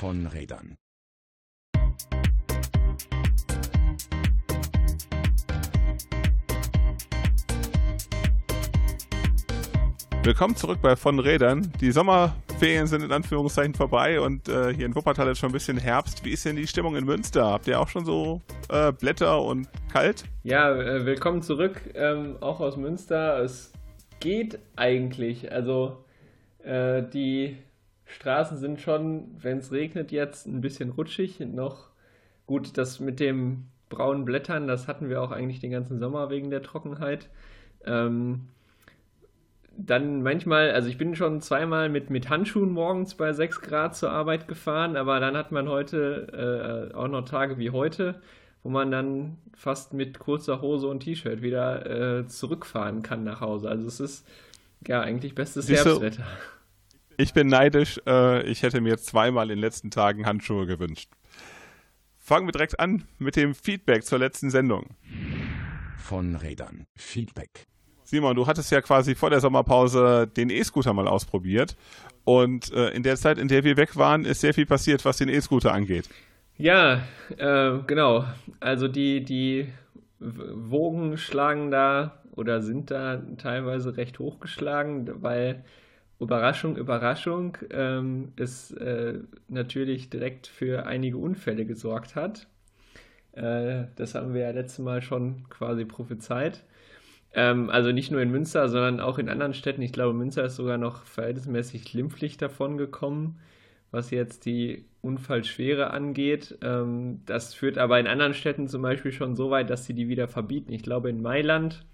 von Rädern. Willkommen zurück bei Von Rädern. Die Sommerferien sind in Anführungszeichen vorbei und äh, hier in Wuppertal ist schon ein bisschen Herbst. Wie ist denn die Stimmung in Münster? Habt ihr auch schon so äh, Blätter und kalt? Ja, äh, willkommen zurück, ähm, auch aus Münster. Es geht eigentlich. Also äh, die Straßen sind schon, wenn es regnet jetzt, ein bisschen rutschig. Noch gut, das mit den braunen Blättern, das hatten wir auch eigentlich den ganzen Sommer wegen der Trockenheit. Ähm, dann manchmal, also ich bin schon zweimal mit, mit Handschuhen morgens bei 6 Grad zur Arbeit gefahren, aber dann hat man heute äh, auch noch Tage wie heute, wo man dann fast mit kurzer Hose und T-Shirt wieder äh, zurückfahren kann nach Hause. Also es ist ja eigentlich bestes Herbstwetter. Ich bin neidisch. Äh, ich hätte mir zweimal in den letzten Tagen Handschuhe gewünscht. Fangen wir direkt an mit dem Feedback zur letzten Sendung. Von Rädern. Feedback. Simon, du hattest ja quasi vor der Sommerpause den E-Scooter mal ausprobiert. Und äh, in der Zeit, in der wir weg waren, ist sehr viel passiert, was den E-Scooter angeht. Ja, äh, genau. Also die, die Wogen schlagen da oder sind da teilweise recht hochgeschlagen, weil Überraschung, Überraschung, ähm, es äh, natürlich direkt für einige Unfälle gesorgt hat. Äh, das haben wir ja letztes Mal schon quasi prophezeit. Ähm, also nicht nur in Münster, sondern auch in anderen Städten. Ich glaube, Münster ist sogar noch verhältnismäßig glimpflich davon gekommen, was jetzt die Unfallschwere angeht. Ähm, das führt aber in anderen Städten zum Beispiel schon so weit, dass sie die wieder verbieten. Ich glaube, in Mailand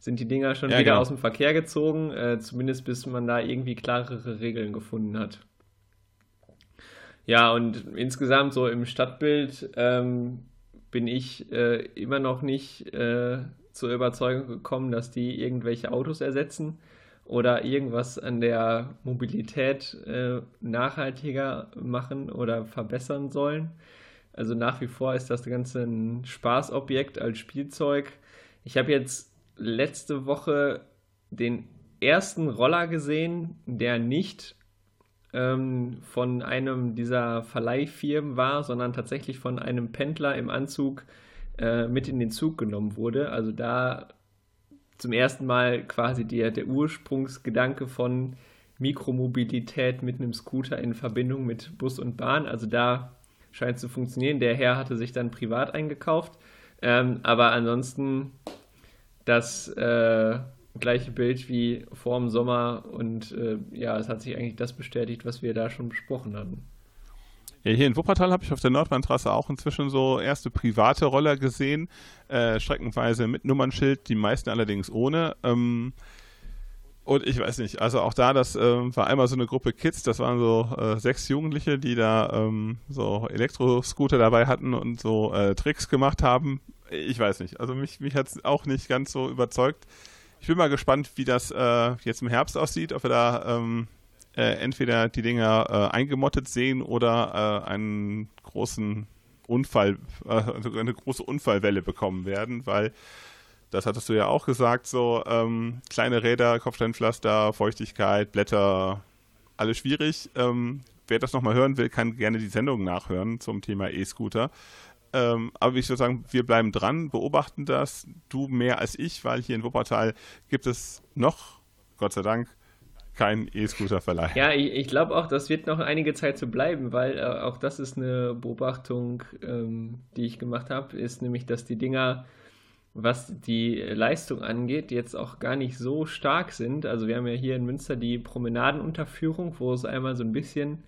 sind die Dinger schon ja, wieder genau. aus dem Verkehr gezogen, äh, zumindest bis man da irgendwie klarere Regeln gefunden hat. Ja, und insgesamt so im Stadtbild ähm, bin ich äh, immer noch nicht äh, zur Überzeugung gekommen, dass die irgendwelche Autos ersetzen oder irgendwas an der Mobilität äh, nachhaltiger machen oder verbessern sollen. Also nach wie vor ist das Ganze ein Spaßobjekt als Spielzeug. Ich habe jetzt letzte Woche den ersten Roller gesehen, der nicht ähm, von einem dieser Verleihfirmen war, sondern tatsächlich von einem Pendler im Anzug äh, mit in den Zug genommen wurde. Also da zum ersten Mal quasi der, der Ursprungsgedanke von Mikromobilität mit einem Scooter in Verbindung mit Bus und Bahn. Also da scheint es zu funktionieren. Der Herr hatte sich dann privat eingekauft. Ähm, aber ansonsten das äh, gleiche Bild wie vor dem Sommer und äh, ja, es hat sich eigentlich das bestätigt, was wir da schon besprochen hatten. Ja, hier in Wuppertal habe ich auf der Nordbahntrasse auch inzwischen so erste private Roller gesehen, äh, streckenweise mit Nummernschild, die meisten allerdings ohne. Ähm, und ich weiß nicht, also auch da, das äh, war einmal so eine Gruppe Kids, das waren so äh, sechs Jugendliche, die da ähm, so Elektroscooter dabei hatten und so äh, Tricks gemacht haben. Ich weiß nicht, also mich, mich hat es auch nicht ganz so überzeugt. Ich bin mal gespannt, wie das äh, jetzt im Herbst aussieht, ob wir da ähm, äh, entweder die Dinger äh, eingemottet sehen oder äh, einen großen Unfall, äh, eine große Unfallwelle bekommen werden, weil das hattest du ja auch gesagt, so ähm, kleine Räder, Kopfsteinpflaster, Feuchtigkeit, Blätter, alles schwierig. Ähm, wer das nochmal hören will, kann gerne die Sendung nachhören zum Thema E-Scooter. Ähm, aber ich würde sagen, wir bleiben dran, beobachten das. Du mehr als ich, weil hier in Wuppertal gibt es noch, Gott sei Dank, kein E-Scooter-Verleih. Ja, ich, ich glaube auch, das wird noch einige Zeit so bleiben, weil äh, auch das ist eine Beobachtung, ähm, die ich gemacht habe, ist nämlich, dass die Dinger, was die Leistung angeht, jetzt auch gar nicht so stark sind. Also wir haben ja hier in Münster die Promenadenunterführung, wo es einmal so ein bisschen,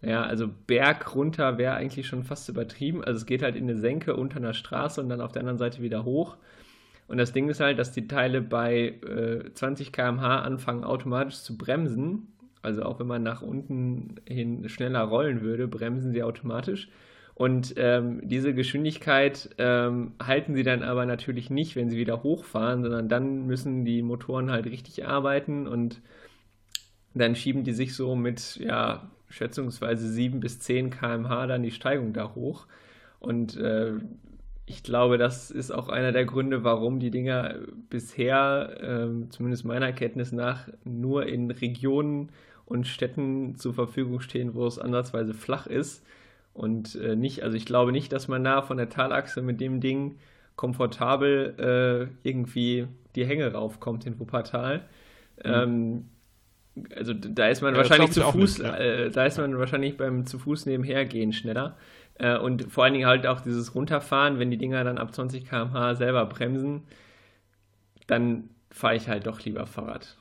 ja, also Berg runter wäre eigentlich schon fast übertrieben. Also es geht halt in eine Senke unter einer Straße und dann auf der anderen Seite wieder hoch. Und das Ding ist halt, dass die Teile bei äh, 20 km/h anfangen automatisch zu bremsen. Also auch wenn man nach unten hin schneller rollen würde, bremsen sie automatisch. Und ähm, diese Geschwindigkeit ähm, halten sie dann aber natürlich nicht, wenn sie wieder hochfahren, sondern dann müssen die Motoren halt richtig arbeiten und dann schieben die sich so mit, ja, schätzungsweise 7 bis 10 km/h dann die Steigung da hoch. Und äh, ich glaube, das ist auch einer der Gründe, warum die Dinger bisher, äh, zumindest meiner Kenntnis nach, nur in Regionen und Städten zur Verfügung stehen, wo es ansatzweise flach ist. Und äh, nicht, also ich glaube nicht, dass man da von der Talachse mit dem Ding komfortabel äh, irgendwie die Hänge raufkommt in Wuppertal. Mhm. Ähm, also da ist man ja, wahrscheinlich zu Fuß, nicht, ja. äh, da ist man wahrscheinlich beim zu Fuß nebenher gehen schneller. Äh, und vor allen Dingen halt auch dieses Runterfahren, wenn die Dinger dann ab 20 km/h selber bremsen, dann fahre ich halt doch lieber Fahrrad.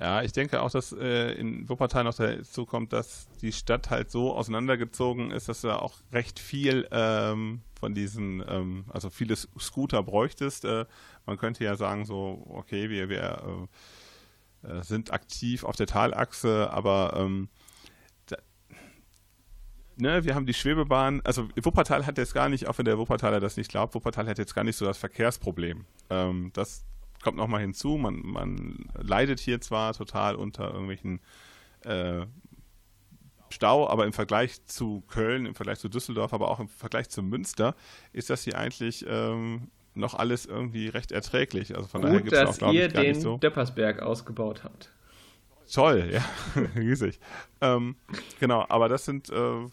Ja, ich denke auch, dass äh, in Wuppertal noch dazu kommt, dass die Stadt halt so auseinandergezogen ist, dass du auch recht viel ähm, von diesen, ähm, also viele Scooter bräuchtest. Äh, man könnte ja sagen, so, okay, wir, wir äh, sind aktiv auf der Talachse, aber ähm, da, ne, wir haben die Schwebebahn, also Wuppertal hat jetzt gar nicht, auch wenn der Wuppertaler das nicht glaubt, Wuppertal hat jetzt gar nicht so das Verkehrsproblem. Ähm, das kommt nochmal hinzu, man, man leidet hier zwar total unter irgendwelchen äh, Stau, aber im Vergleich zu Köln, im Vergleich zu Düsseldorf, aber auch im Vergleich zu Münster ist das hier eigentlich ähm, noch alles irgendwie recht erträglich. Also von Gut, daher gibt es auch, glaube ich, gar nicht so. den Döppersberg ausgebaut habt. Toll, ja, riesig. ähm, genau, aber das sind, äh,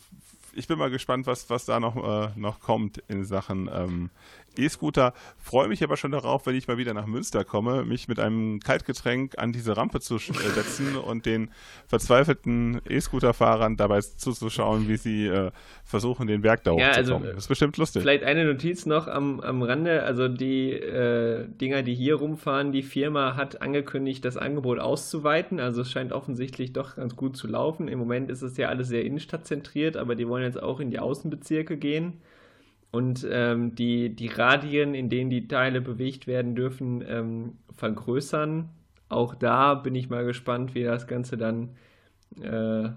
ich bin mal gespannt, was, was da noch, äh, noch kommt in Sachen ähm, E-Scooter. Freue mich aber schon darauf, wenn ich mal wieder nach Münster komme, mich mit einem Kaltgetränk an diese Rampe zu äh, setzen und den verzweifelten E-Scooter-Fahrern dabei zuzuschauen, wie sie äh, versuchen, den Berg da ja, hochzukommen. Also, das ist bestimmt lustig. Vielleicht eine Notiz noch am, am Rande. Also die äh, Dinger, die hier rumfahren, die Firma hat angekündigt, das Angebot auszuweiten. Also es scheint offensichtlich doch ganz gut zu laufen. Im Moment ist es ja alles sehr innenstadtzentriert, aber die wollen jetzt auch in die Außenbezirke gehen. Und ähm, die, die Radien, in denen die Teile bewegt werden dürfen, ähm, vergrößern. Auch da bin ich mal gespannt, wie das Ganze dann äh,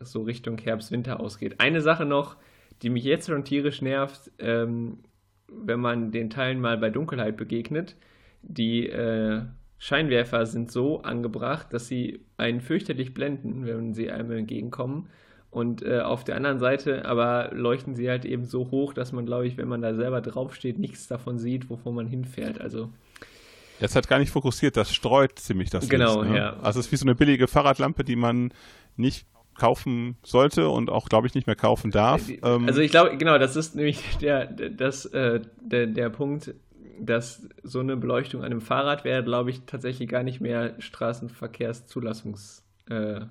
so Richtung Herbst-Winter ausgeht. Eine Sache noch, die mich jetzt schon tierisch nervt, ähm, wenn man den Teilen mal bei Dunkelheit begegnet. Die äh, Scheinwerfer sind so angebracht, dass sie einen fürchterlich blenden, wenn sie einem entgegenkommen. Und äh, auf der anderen Seite aber leuchten sie halt eben so hoch, dass man, glaube ich, wenn man da selber draufsteht, nichts davon sieht, wovon man hinfährt. Also. Das hat gar nicht fokussiert, das streut ziemlich das Genau, Licht, ne? ja. Also es ist wie so eine billige Fahrradlampe, die man nicht kaufen sollte und auch, glaube ich, nicht mehr kaufen darf. Äh, ähm, also ich glaube, genau, das ist nämlich der, das, äh, der, der Punkt, dass so eine Beleuchtung an einem Fahrrad wäre, glaube ich, tatsächlich gar nicht mehr Straßenverkehrszulassungskonform. Äh,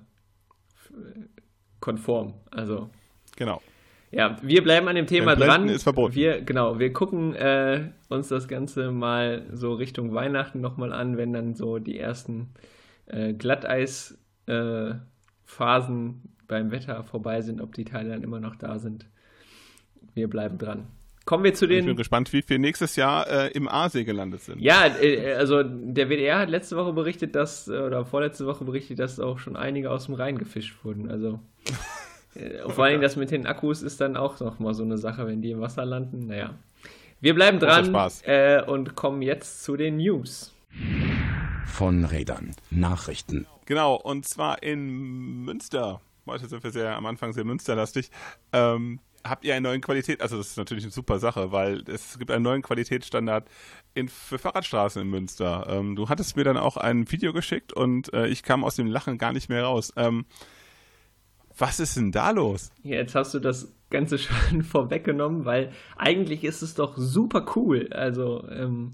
konform. Also. Genau. Ja, wir bleiben an dem Thema dran. ist verboten. Wir, genau, wir gucken äh, uns das Ganze mal so Richtung Weihnachten nochmal an, wenn dann so die ersten äh, Glatteis-Phasen äh, beim Wetter vorbei sind, ob die Teile dann immer noch da sind. Wir bleiben dran. Kommen wir zu den. Ich bin gespannt, wie viel nächstes Jahr äh, im Aasee gelandet sind. Ja, äh, also der WDR hat letzte Woche berichtet, dass, äh, oder vorletzte Woche berichtet, dass auch schon einige aus dem Rhein gefischt wurden. Also. Äh, vor allem das mit den Akkus ist dann auch nochmal so eine Sache, wenn die im Wasser landen. Naja. Wir bleiben dran äh, und kommen jetzt zu den News. Von Rädern. Nachrichten. Genau, und zwar in Münster. Heute sind wir sehr am Anfang sehr münsterlastig. Ähm, habt ihr einen neuen Qualität, also das ist natürlich eine super Sache, weil es gibt einen neuen Qualitätsstandard in, für Fahrradstraßen in Münster. Ähm, du hattest mir dann auch ein Video geschickt und äh, ich kam aus dem Lachen gar nicht mehr raus. Ähm, was ist denn da los? Jetzt hast du das Ganze schon vorweggenommen, weil eigentlich ist es doch super cool. Also, ähm,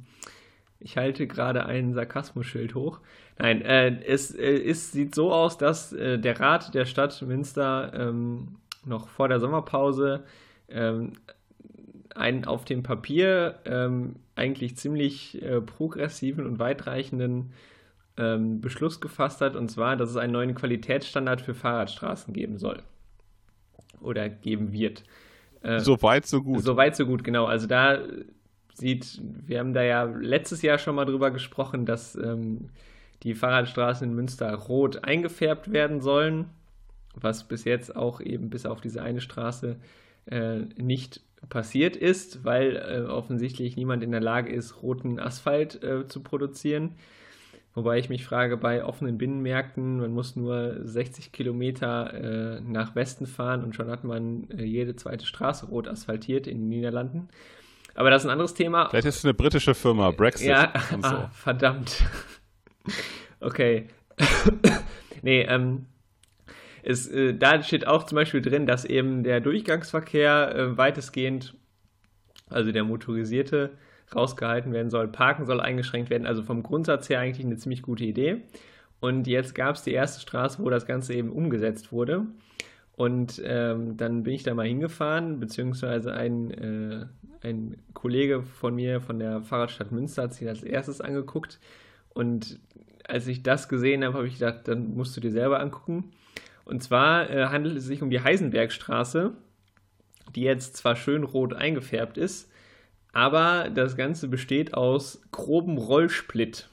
ich halte gerade ein Sarkasmusschild hoch. Nein, äh, es, äh, es sieht so aus, dass äh, der Rat der Stadt Münster ähm, noch vor der Sommerpause ähm, einen auf dem Papier ähm, eigentlich ziemlich äh, progressiven und weitreichenden ähm, Beschluss gefasst hat, und zwar, dass es einen neuen Qualitätsstandard für Fahrradstraßen geben soll. Oder geben wird. Äh, so weit, so gut. So weit, so gut, genau. Also da sieht, wir haben da ja letztes Jahr schon mal drüber gesprochen, dass ähm, die Fahrradstraßen in Münster rot eingefärbt werden sollen was bis jetzt auch eben bis auf diese eine Straße äh, nicht passiert ist, weil äh, offensichtlich niemand in der Lage ist, roten Asphalt äh, zu produzieren. Wobei ich mich frage, bei offenen Binnenmärkten, man muss nur 60 Kilometer äh, nach Westen fahren und schon hat man äh, jede zweite Straße rot asphaltiert in den Niederlanden. Aber das ist ein anderes Thema. Vielleicht ist es eine britische Firma, Brexit. Ja, und so. ah, verdammt. okay. Nee, ähm, es, äh, da steht auch zum Beispiel drin, dass eben der Durchgangsverkehr äh, weitestgehend, also der motorisierte, rausgehalten werden soll. Parken soll eingeschränkt werden. Also vom Grundsatz her eigentlich eine ziemlich gute Idee. Und jetzt gab es die erste Straße, wo das Ganze eben umgesetzt wurde. Und ähm, dann bin ich da mal hingefahren, beziehungsweise ein, äh, ein Kollege von mir von der Fahrradstadt Münster hat sich als erstes angeguckt. Und als ich das gesehen habe, habe ich gedacht, dann musst du dir selber angucken. Und zwar äh, handelt es sich um die Heisenbergstraße, die jetzt zwar schön rot eingefärbt ist, aber das Ganze besteht aus grobem Rollsplit.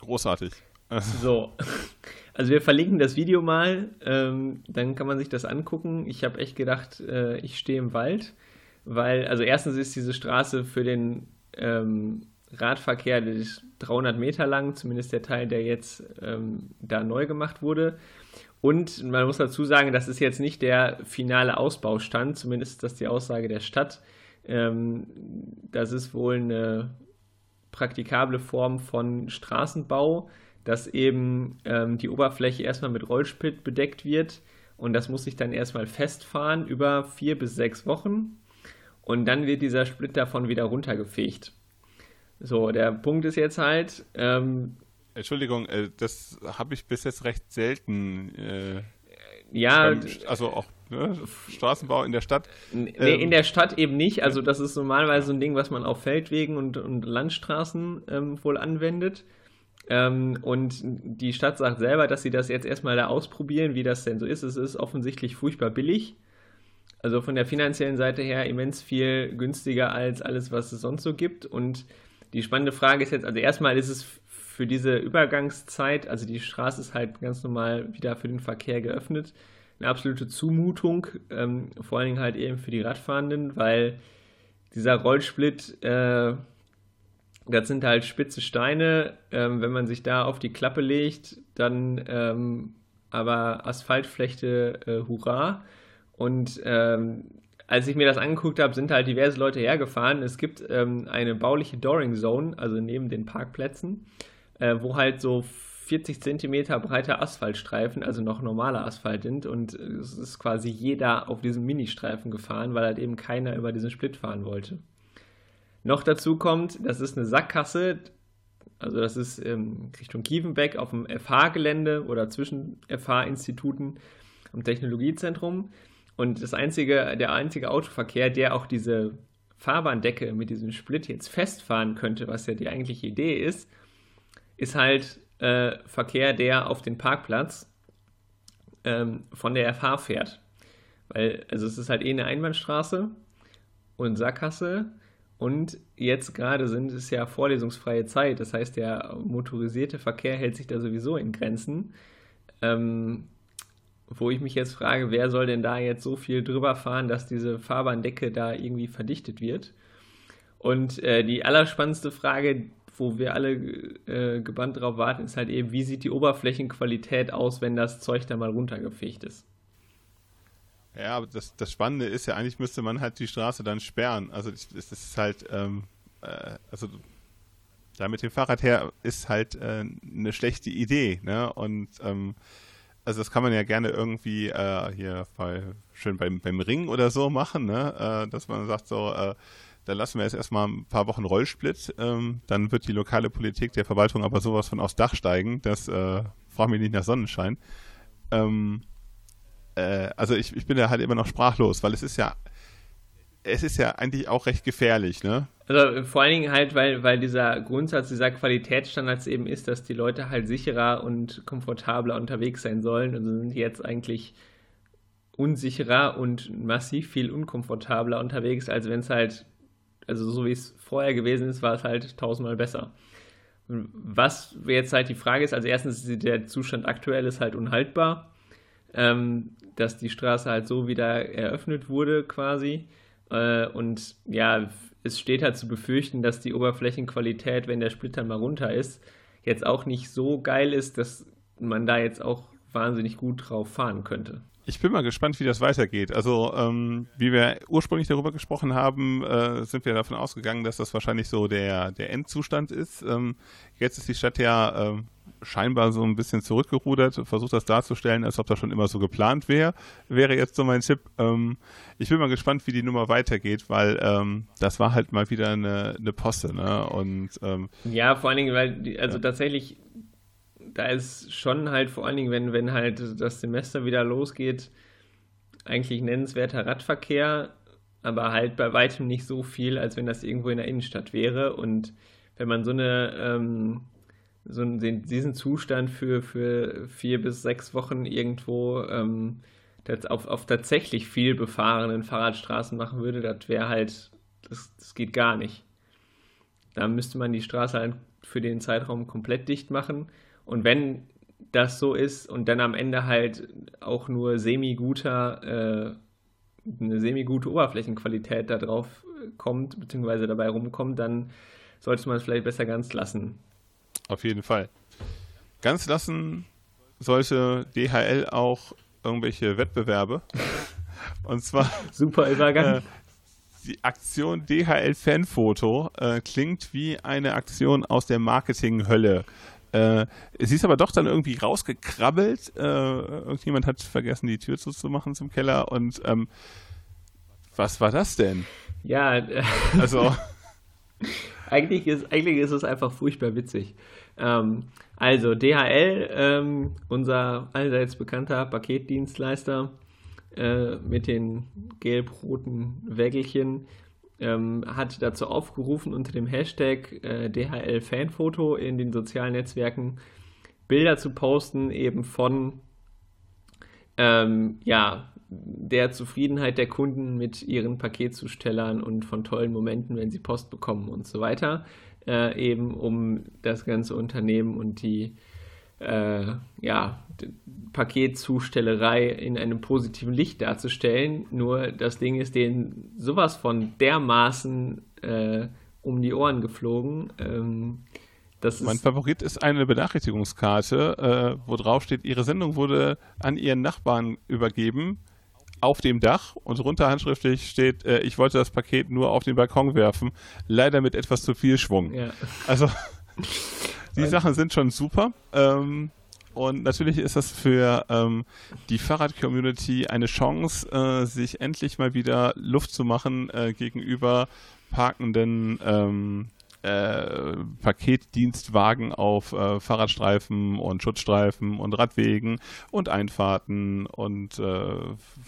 Großartig. So. Also wir verlinken das Video mal, ähm, dann kann man sich das angucken. Ich habe echt gedacht, äh, ich stehe im Wald, weil, also erstens ist diese Straße für den ähm, Radverkehr 300 Meter lang, zumindest der Teil, der jetzt ähm, da neu gemacht wurde. Und man muss dazu sagen, das ist jetzt nicht der finale Ausbaustand, zumindest ist das die Aussage der Stadt. Ähm, das ist wohl eine praktikable Form von Straßenbau, dass eben ähm, die Oberfläche erstmal mit Rollsplit bedeckt wird und das muss sich dann erstmal festfahren über vier bis sechs Wochen und dann wird dieser Split davon wieder runtergefegt. So, der Punkt ist jetzt halt. Ähm, Entschuldigung, äh, das habe ich bis jetzt recht selten. Äh, ja. Beim, also auch ne, Straßenbau in der Stadt. Nee, ähm, in der Stadt eben nicht. Also das ist normalerweise so ein Ding, was man auf Feldwegen und, und Landstraßen ähm, wohl anwendet. Ähm, und die Stadt sagt selber, dass sie das jetzt erstmal da ausprobieren, wie das denn so ist. Es ist offensichtlich furchtbar billig. Also von der finanziellen Seite her immens viel günstiger als alles, was es sonst so gibt. Und die spannende Frage ist jetzt, also erstmal ist es für diese Übergangszeit, also die Straße ist halt ganz normal wieder für den Verkehr geöffnet, eine absolute Zumutung, ähm, vor allen Dingen halt eben für die Radfahrenden, weil dieser Rollsplit, äh, das sind halt spitze Steine, ähm, wenn man sich da auf die Klappe legt, dann ähm, aber Asphaltfläche, äh, hurra. Und ähm, als ich mir das angeguckt habe, sind halt diverse Leute hergefahren. Es gibt ähm, eine bauliche Dooring Zone, also neben den Parkplätzen, äh, wo halt so 40 Zentimeter breiter Asphaltstreifen, also noch normaler Asphalt sind. Und es ist quasi jeder auf diesem Ministreifen gefahren, weil halt eben keiner über diesen Split fahren wollte. Noch dazu kommt, das ist eine Sackgasse, also das ist ähm, Richtung Kievenbeck auf dem FH-Gelände oder zwischen FH-Instituten und Technologiezentrum. Und das einzige, der einzige Autoverkehr, der auch diese Fahrbahndecke mit diesem Split jetzt festfahren könnte, was ja die eigentliche Idee ist, ist halt äh, Verkehr, der auf den Parkplatz ähm, von der FH fährt. Weil, also es ist halt eh eine Einbahnstraße und Sackgasse. Und jetzt gerade sind es ja vorlesungsfreie Zeit. Das heißt, der motorisierte Verkehr hält sich da sowieso in Grenzen. Ähm, wo ich mich jetzt frage, wer soll denn da jetzt so viel drüber fahren, dass diese Fahrbahndecke da irgendwie verdichtet wird? Und äh, die allerspannendste Frage, wo wir alle äh, gebannt drauf warten, ist halt eben, wie sieht die Oberflächenqualität aus, wenn das Zeug da mal runtergefegt ist? Ja, aber das, das Spannende ist ja, eigentlich müsste man halt die Straße dann sperren. Also das, ist halt, ähm, äh, also da mit dem Fahrrad her ist halt äh, eine schlechte Idee, ne? Und ähm, also das kann man ja gerne irgendwie äh, hier bei, schön beim, beim Ring oder so machen, ne? Äh, dass man sagt so, äh, da lassen wir jetzt erstmal ein paar Wochen Rollsplit, ähm, dann wird die lokale Politik der Verwaltung aber sowas von aufs Dach steigen, das äh, fragt mich nicht nach Sonnenschein. Ähm, äh, also ich, ich bin da halt immer noch sprachlos, weil es ist ja, es ist ja eigentlich auch recht gefährlich, ne? Also vor allen Dingen halt, weil, weil dieser Grundsatz dieser Qualitätsstandards eben ist, dass die Leute halt sicherer und komfortabler unterwegs sein sollen. Also sind jetzt eigentlich unsicherer und massiv viel unkomfortabler unterwegs, als wenn es halt, also so wie es vorher gewesen ist, war es halt tausendmal besser. Was jetzt halt die Frage ist, also erstens der Zustand aktuell ist halt unhaltbar, ähm, dass die Straße halt so wieder eröffnet wurde quasi. Äh, und ja, es steht halt zu befürchten, dass die Oberflächenqualität, wenn der Splitter mal runter ist, jetzt auch nicht so geil ist, dass man da jetzt auch wahnsinnig gut drauf fahren könnte. Ich bin mal gespannt, wie das weitergeht. Also, ähm, wie wir ursprünglich darüber gesprochen haben, äh, sind wir davon ausgegangen, dass das wahrscheinlich so der, der Endzustand ist. Ähm, jetzt ist die Stadt ja äh, scheinbar so ein bisschen zurückgerudert, versucht das darzustellen, als ob das schon immer so geplant wäre. Wäre jetzt so mein Tipp. Ähm, ich bin mal gespannt, wie die Nummer weitergeht, weil ähm, das war halt mal wieder eine, eine Posse. Ne? Und, ähm, ja, vor allen Dingen, weil, die, also ja. tatsächlich da ist schon halt vor allen Dingen, wenn, wenn halt das Semester wieder losgeht, eigentlich nennenswerter Radverkehr, aber halt bei weitem nicht so viel, als wenn das irgendwo in der Innenstadt wäre. Und wenn man so eine ähm, so einen, diesen Zustand für, für vier bis sechs Wochen irgendwo ähm, auf, auf tatsächlich viel befahrenen Fahrradstraßen machen würde, das wäre halt, das, das geht gar nicht. Da müsste man die Straße halt für den Zeitraum komplett dicht machen und wenn das so ist und dann am Ende halt auch nur semi-guter, äh, eine semi-gute Oberflächenqualität da drauf kommt, beziehungsweise dabei rumkommt, dann sollte man es vielleicht besser ganz lassen. Auf jeden Fall. Ganz lassen sollte DHL auch irgendwelche Wettbewerbe. Und zwar. Super Übergang. Äh, die Aktion DHL Fanfoto äh, klingt wie eine Aktion aus der Marketinghölle. Äh, sie ist aber doch dann irgendwie rausgekrabbelt. Äh, irgendjemand hat vergessen, die Tür zuzumachen zum Keller. Und ähm, was war das denn? Ja, äh, also. eigentlich, ist, eigentlich ist es einfach furchtbar witzig. Ähm, also, DHL, ähm, unser allseits bekannter Paketdienstleister äh, mit den gelb-roten Wägelchen, ähm, hat dazu aufgerufen, unter dem Hashtag äh, DHL Fanfoto in den sozialen Netzwerken Bilder zu posten, eben von ähm, ja, der Zufriedenheit der Kunden mit ihren Paketzustellern und von tollen Momenten, wenn sie Post bekommen und so weiter, äh, eben um das ganze Unternehmen und die äh, ja, Paketzustellerei in einem positiven Licht darzustellen. Nur das Ding ist denen sowas von dermaßen äh, um die Ohren geflogen. Ähm, mein Favorit ist eine Benachrichtigungskarte, äh, wo drauf steht, Ihre Sendung wurde an Ihren Nachbarn übergeben auf dem Dach und runter handschriftlich steht, äh, ich wollte das Paket nur auf den Balkon werfen, leider mit etwas zu viel Schwung. Ja. Also die Sachen sind schon super. Ähm, und natürlich ist das für ähm, die Fahrrad-Community eine Chance, äh, sich endlich mal wieder Luft zu machen äh, gegenüber parkenden ähm, äh, Paketdienstwagen auf äh, Fahrradstreifen und Schutzstreifen und Radwegen und Einfahrten und äh,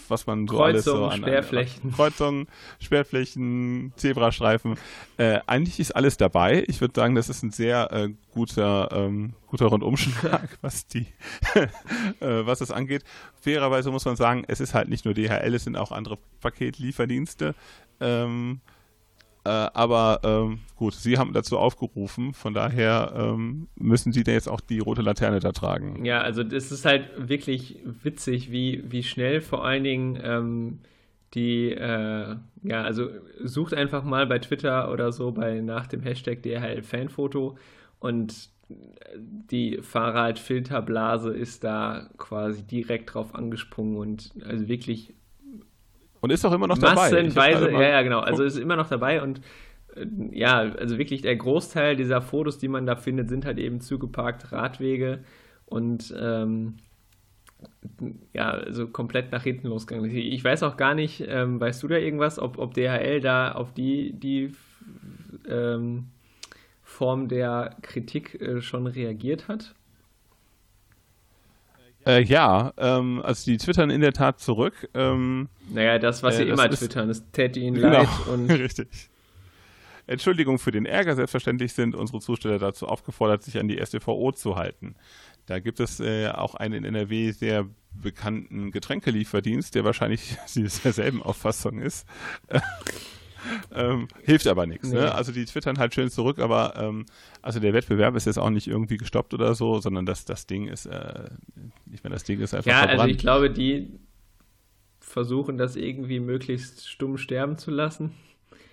was man so alles so an, Sperrflächen. An, Kreuzungen, Sperrflächen, Zebrastreifen. Äh, eigentlich ist alles dabei. Ich würde sagen, das ist ein sehr äh, guter, ähm, guter Rundumschlag, was die, was das angeht. Fairerweise muss man sagen, es ist halt nicht nur DHL, es sind auch andere Paketlieferdienste. Ähm, äh, aber ähm, gut, Sie haben dazu aufgerufen, von daher ähm, müssen Sie da jetzt auch die rote Laterne da tragen. Ja, also das ist halt wirklich witzig, wie, wie schnell vor allen Dingen ähm, die, äh, ja, also sucht einfach mal bei Twitter oder so bei nach dem Hashtag DHL Fanfoto und die Fahrradfilterblase ist da quasi direkt drauf angesprungen und also wirklich und ist auch immer noch dabei. Massenweise, ja, ja, genau. Also ist immer noch dabei und äh, ja, also wirklich der Großteil dieser Fotos, die man da findet, sind halt eben zugeparkt Radwege und ähm, ja, also komplett nach hinten losgegangen. Ich weiß auch gar nicht, ähm, weißt du da irgendwas, ob, ob DHL da auf die, die ähm, Form der Kritik äh, schon reagiert hat? Äh, ja, ähm, also die twittern in der Tat zurück. Ähm, naja, das, was äh, sie immer twittern, das täte ihnen genau, leid. Und richtig. Entschuldigung für den Ärger. Selbstverständlich sind unsere Zusteller dazu aufgefordert, sich an die SDVO zu halten. Da gibt es äh, auch einen in NRW sehr bekannten Getränkelieferdienst, der wahrscheinlich derselben Auffassung ist. ähm, hilft aber nichts. Ne? Nee. Ne? Also die twittern halt schön zurück, aber ähm, also der Wettbewerb ist jetzt auch nicht irgendwie gestoppt oder so, sondern das, das Ding ist, äh, ich meine, das Ding ist einfach Ja, verbrannt. also ich glaube, die versuchen das irgendwie möglichst stumm sterben zu lassen.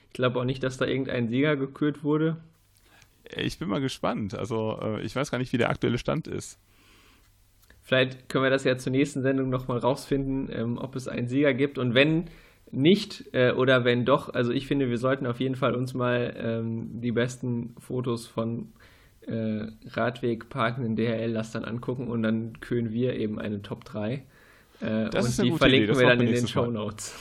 Ich glaube auch nicht, dass da irgendein Sieger gekürt wurde. Ich bin mal gespannt. Also äh, ich weiß gar nicht, wie der aktuelle Stand ist. Vielleicht können wir das ja zur nächsten Sendung nochmal rausfinden, ähm, ob es einen Sieger gibt. Und wenn nicht äh, oder wenn doch, also ich finde, wir sollten auf jeden Fall uns mal ähm, die besten Fotos von äh, Radweg parkenden DHL-Lastern angucken und dann kühlen wir eben eine Top 3. Äh, und die verlinken wir dann in den Show Notes.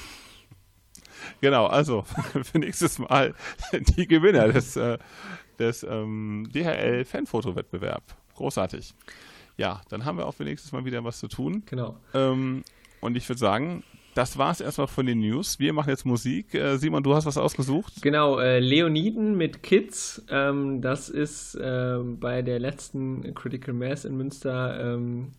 Genau, also für nächstes Mal die Gewinner des, äh, des ähm, DHL-Fanfoto-Wettbewerb. Großartig. Ja, dann haben wir auch für nächstes Mal wieder was zu tun. Genau. Ähm, und ich würde sagen, das war es erstmal von den News. Wir machen jetzt Musik. Äh, Simon, du hast was ausgesucht? Genau, äh, Leoniden mit Kids. Ähm, das ist äh, bei der letzten Critical Mass in Münster ähm,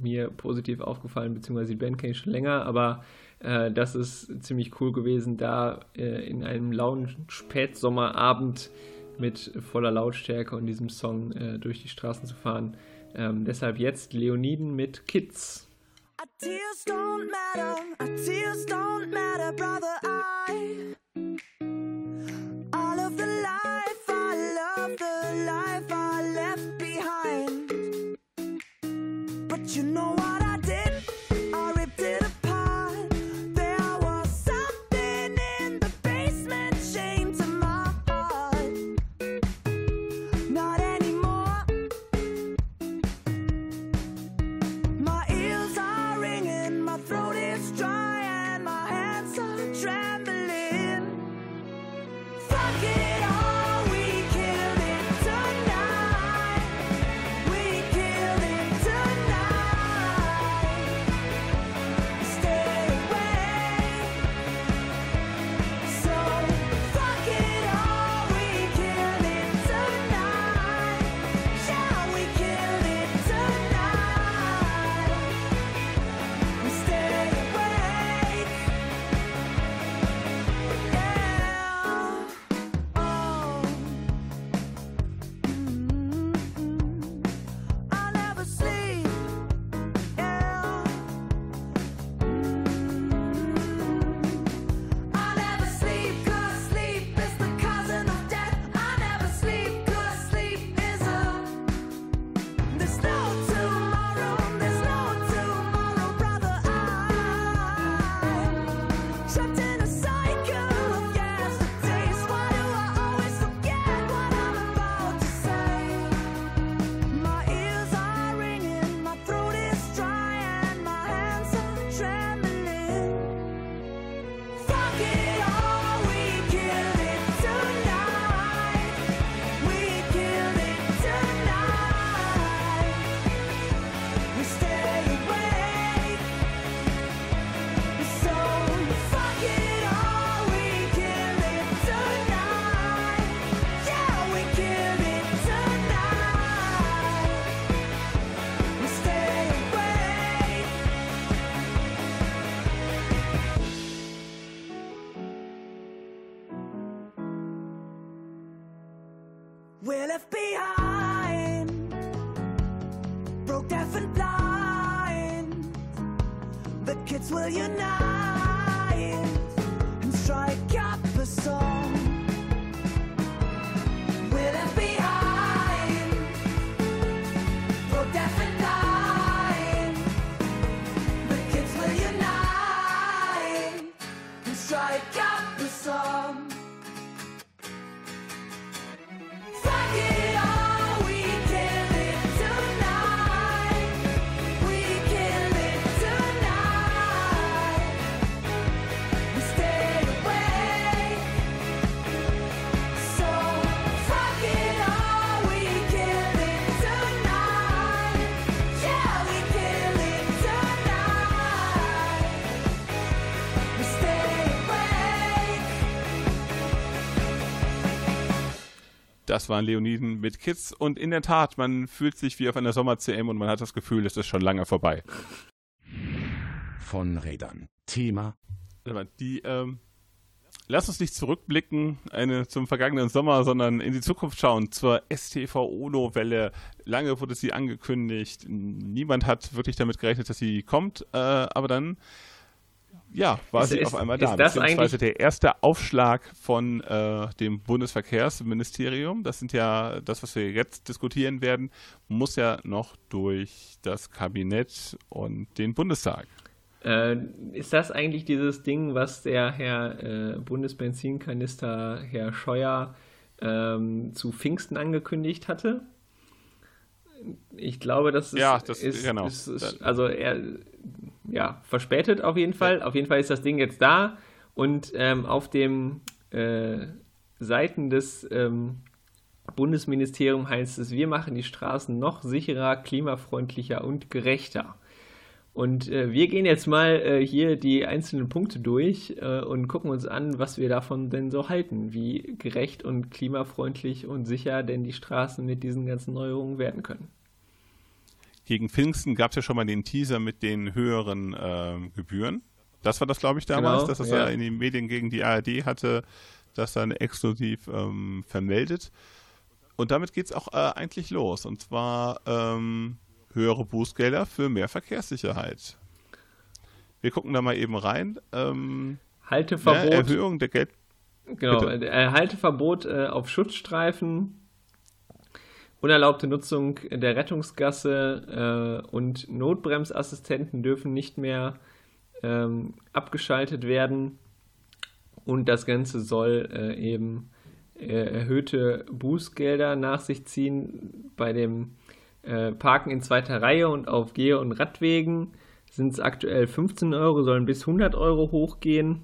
mir positiv aufgefallen, beziehungsweise die Band kenne ich schon länger, aber äh, das ist ziemlich cool gewesen, da äh, in einem lauen Spätsommerabend mit voller Lautstärke und diesem Song äh, durch die Straßen zu fahren. Ähm, deshalb jetzt Leoniden mit Kids. Our tears don't matter, our tears don't matter, brother. I Das waren Leoniden mit Kids und in der Tat, man fühlt sich wie auf einer Sommer-CM und man hat das Gefühl, es ist schon lange vorbei. Von Rädern. Thema. Die, ähm, lass uns nicht zurückblicken eine, zum vergangenen Sommer, sondern in die Zukunft schauen, zur STV-ONO-Welle. Lange wurde sie angekündigt. Niemand hat wirklich damit gerechnet, dass sie kommt. Äh, aber dann ja, war Ist- sie ist- auf einmal ist da. das Beziehungsweise der erste Aufschlag von äh, dem Bundesverkehrsministerium, das sind ja das, was wir jetzt diskutieren werden, muss ja noch durch das Kabinett und den Bundestag. Äh, ist das eigentlich dieses Ding, was der Herr äh, Bundesbenzinkanister, Herr Scheuer, ähm, zu Pfingsten angekündigt hatte? Ich glaube, das ist, Ja, das- ist, genau. ist, ist also er, ja, verspätet auf jeden Fall. Auf jeden Fall ist das Ding jetzt da und ähm, auf dem äh, Seiten des ähm, Bundesministeriums heißt es, wir machen die Straßen noch sicherer, klimafreundlicher und gerechter. Und äh, wir gehen jetzt mal äh, hier die einzelnen Punkte durch äh, und gucken uns an, was wir davon denn so halten, wie gerecht und klimafreundlich und sicher denn die Straßen mit diesen ganzen Neuerungen werden können. Gegen Pfingsten gab es ja schon mal den Teaser mit den höheren ähm, Gebühren. Das war das, glaube ich, damals, Genau, dass das ja. ja. in den Medien gegen die ARD hatte, das dann exklusiv ähm, vermeldet. Und damit geht es auch äh, eigentlich los. Und zwar ähm, höhere Bußgelder für mehr Verkehrssicherheit. Wir gucken da mal eben rein. Ähm, ja, Halteverbot, Erhöhung der Geld. genau, bitte. äh, Halteverbot äh, auf Schutzstreifen, unerlaubte Nutzung der Rettungsgasse äh, und Notbremsassistenten dürfen nicht mehr ähm, abgeschaltet werden. Und das Ganze soll äh, eben äh, erhöhte Bußgelder nach sich ziehen. Bei dem äh, Parken in zweiter Reihe und auf Geh- und Radwegen sind es aktuell 15 Euro, sollen bis 100 Euro hochgehen.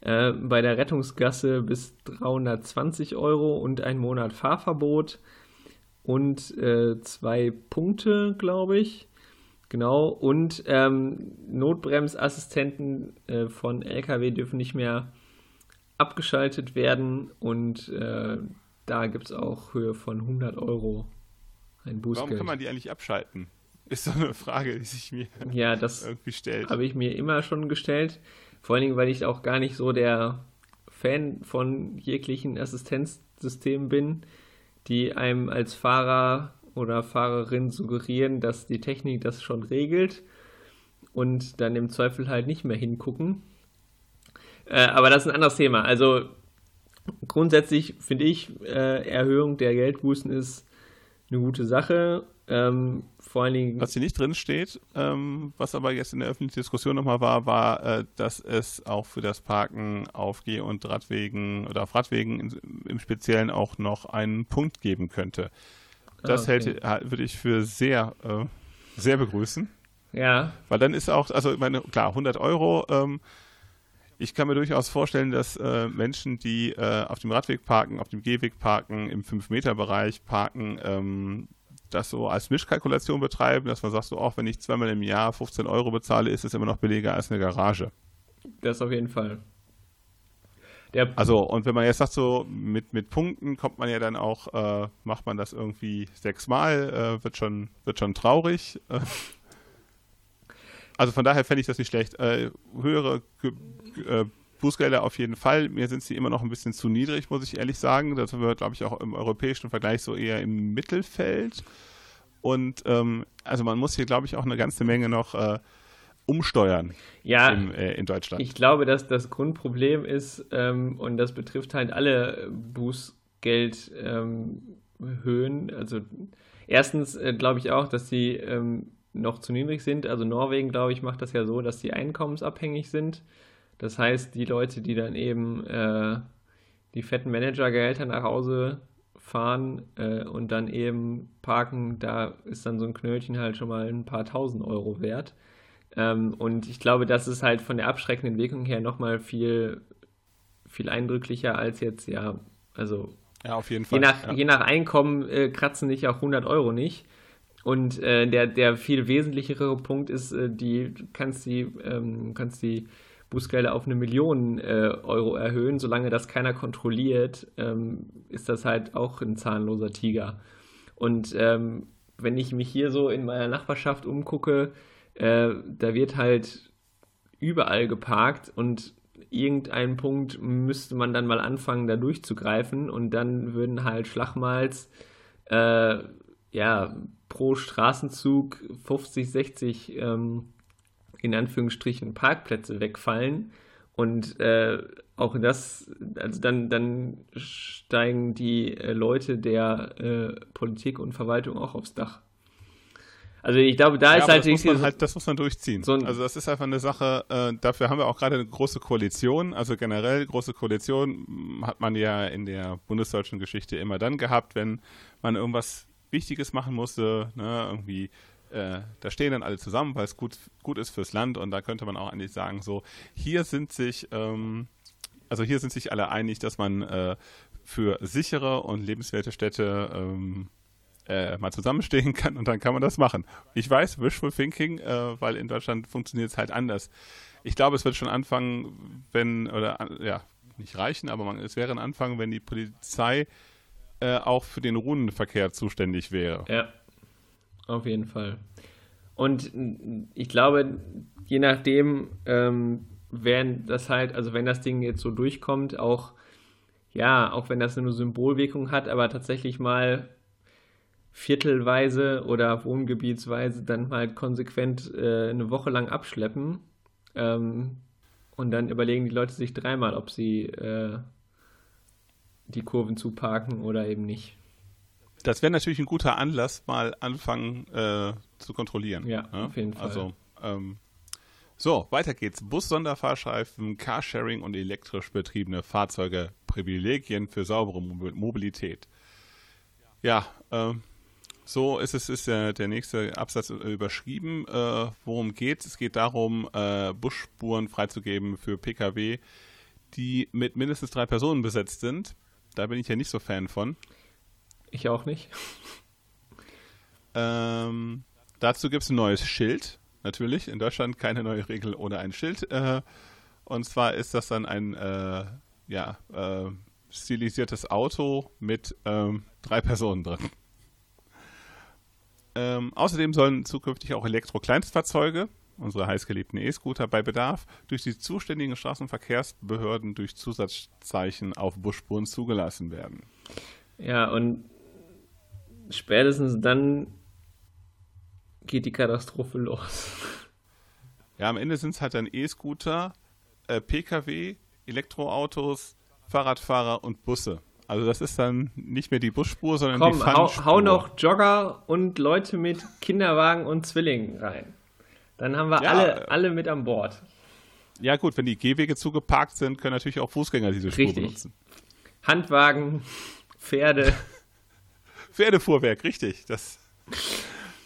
Äh, bei der Rettungsgasse bis 320 Euro und ein Monat Fahrverbot und äh, zwei Punkte, glaube ich. Genau, und ähm, Notbremsassistenten äh, von LKW dürfen nicht mehr abgeschaltet werden und äh, da gibt es auch Höhe von 100 Euro ein Bußgeld. Warum kann man die eigentlich abschalten? Ist so eine Frage, die sich mir ja, das irgendwie stellt. habe ich mir immer schon gestellt. Vor allen Dingen, weil ich auch gar nicht so der Fan von jeglichen Assistenzsystemen bin, die einem als Fahrer oder Fahrerin suggerieren, dass die Technik das schon regelt und dann im Zweifel halt nicht mehr hingucken. Äh, aber das ist ein anderes Thema. Also grundsätzlich finde ich, äh, Erhöhung der Geldbußen ist eine gute Sache. Ähm, vor allen Dingen. Was hier nicht drin steht, ähm, was aber jetzt in der öffentlichen Diskussion nochmal war, war, äh, dass es auch für das Parken auf Geh- und Radwegen oder auf Radwegen in, im Speziellen auch noch einen Punkt geben könnte. Das Ah, okay. hält, würde ich für sehr, äh, sehr begrüßen. Ja, Weil dann ist auch, also ich meine, klar, 100 Euro. Ähm, ich kann mir durchaus vorstellen, dass äh, Menschen, die äh, auf dem Radweg parken, auf dem Gehweg parken, im 5-Meter-Bereich parken, ähm, das so als Mischkalkulation betreiben, dass man sagt, so auch wenn ich zweimal im Jahr 15 Euro bezahle, ist es immer noch billiger als eine Garage. das auf jeden Fall. Der, Also, und wenn man jetzt sagt, so mit, mit Punkten kommt man ja dann auch, äh, macht man das irgendwie sechsmal, äh, wird, schon, wird schon traurig. Also von daher fände ich das nicht schlecht. Äh, höhere Ge äh, Bußgelder auf jeden Fall. Mir sind sie immer noch ein bisschen zu niedrig, muss ich ehrlich sagen. Das sind wir, glaube ich, auch im europäischen Vergleich so eher im Mittelfeld. Und ähm, also man muss hier, glaube ich, auch eine ganze Menge noch äh, umsteuern ja, im, äh, in Deutschland. ich glaube, dass das Grundproblem ist, ähm, und das betrifft halt alle Bußgeldhöhen. Ähm, also erstens äh, glaube ich auch, dass die ähm, noch zu niedrig sind. Also Norwegen, glaube ich, macht das ja so, dass die einkommensabhängig sind. Das heißt, die Leute, die dann eben äh, die fetten Managergehälter nach Hause fahren äh, und dann eben parken, da ist dann so ein Knöllchen halt schon mal ein paar tausend Euro wert. Ähm, und ich glaube, das ist halt von der abschreckenden Wirkung her nochmal viel, viel eindrücklicher als jetzt, ja, also Ja, auf jeden je Fall. nach, ja. je nach Einkommen äh, kratzen dich auch 100 Euro nicht. Und äh, der, der viel wesentlichere Punkt ist, äh, die kannst die, ähm, kannst die Bußgelder auf eine Million äh, Euro erhöhen. Solange das keiner kontrolliert, ähm, ist das halt auch ein zahnloser Tiger. Und ähm, wenn ich mich hier so in meiner Nachbarschaft umgucke, äh, da wird halt überall geparkt und irgendeinen Punkt müsste man dann mal anfangen, da durchzugreifen und dann würden halt Schlachmals äh, ja pro Straßenzug 50, 60 ähm, in Anführungsstrichen Parkplätze wegfallen. Und äh, auch das, also dann, dann steigen die äh, Leute der äh, Politik und Verwaltung auch aufs Dach. Also ich glaube, da ja, ist halt, das muss, man halt, das muss man durchziehen. So also das ist einfach eine Sache, äh, dafür haben wir auch gerade eine große Koalition, also generell große Koalition hat man ja in der bundesdeutschen Geschichte immer dann gehabt, wenn man irgendwas Wichtiges machen musste, ne, irgendwie äh, da stehen dann alle zusammen, weil es gut, gut ist fürs Land und da könnte man auch eigentlich sagen, so, hier sind sich, ähm, also hier sind sich alle einig, dass man äh, für sichere und lebenswerte Städte ähm, äh, mal zusammenstehen kann und dann kann man das machen. Ich weiß, Wishful Thinking, äh, weil in Deutschland funktioniert es halt anders. Ich glaube, es wird schon anfangen, wenn, oder ja, nicht reichen, aber man, es wäre ein Anfang, wenn die Polizei äh, auch für den Rundenverkehr zuständig wäre. Ja. Auf jeden Fall. Und ich glaube, je nachdem, ähm, wenn das halt, also wenn das Ding jetzt so durchkommt, auch, ja, auch wenn das eine Symbolwirkung hat, aber tatsächlich mal viertelweise oder wohngebietsweise dann halt konsequent äh, eine Woche lang abschleppen. Ähm, und dann überlegen die Leute sich dreimal, ob sie äh, die Kurven zuparken oder eben nicht. Das wäre natürlich ein guter Anlass, mal anfangen äh, zu kontrollieren. Ja, ja, auf jeden Fall. Also, ähm, so, weiter geht's. Bus-Sonderfahrstreifen, Carsharing und elektrisch betriebene Fahrzeuge, Privilegien für saubere Mobilität. Ja, äh, so ist es, ist der, der nächste Absatz überschrieben. Äh, worum geht es? Es geht darum, äh, Busspuren freizugeben für Pkw, die mit mindestens drei Personen besetzt sind. Da bin ich ja nicht so Fan von. Ich auch nicht. Ähm, dazu gibt es ein neues Schild. Natürlich, in Deutschland keine neue Regel ohne ein Schild. Äh, und zwar ist das dann ein äh, ja, äh, stilisiertes Auto mit ähm, drei Personen drin. Ähm, außerdem sollen zukünftig auch Elektro-Kleinstfahrzeuge, unsere heißgeliebten E-Scooter, bei Bedarf durch die zuständigen Straßenverkehrsbehörden durch Zusatzzeichen auf Busspuren zugelassen werden. Ja, und spätestens dann geht die Katastrophe los. Ja, am Ende sind es halt dann E-Scooter, äh, Pkw, Elektroautos, Fahrradfahrer und Busse. Also das ist dann nicht mehr die Busspur, sondern Komm, die Fun-Spur. Hau, hau noch Jogger und Leute mit Kinderwagen und Zwillingen rein. Dann haben wir ja, alle, alle mit an Bord. Ja gut, wenn die Gehwege zugeparkt sind, können natürlich auch Fußgänger diese Spur Richtig. benutzen. Handwagen, Pferde. Pferdefuhrwerk, richtig. Das,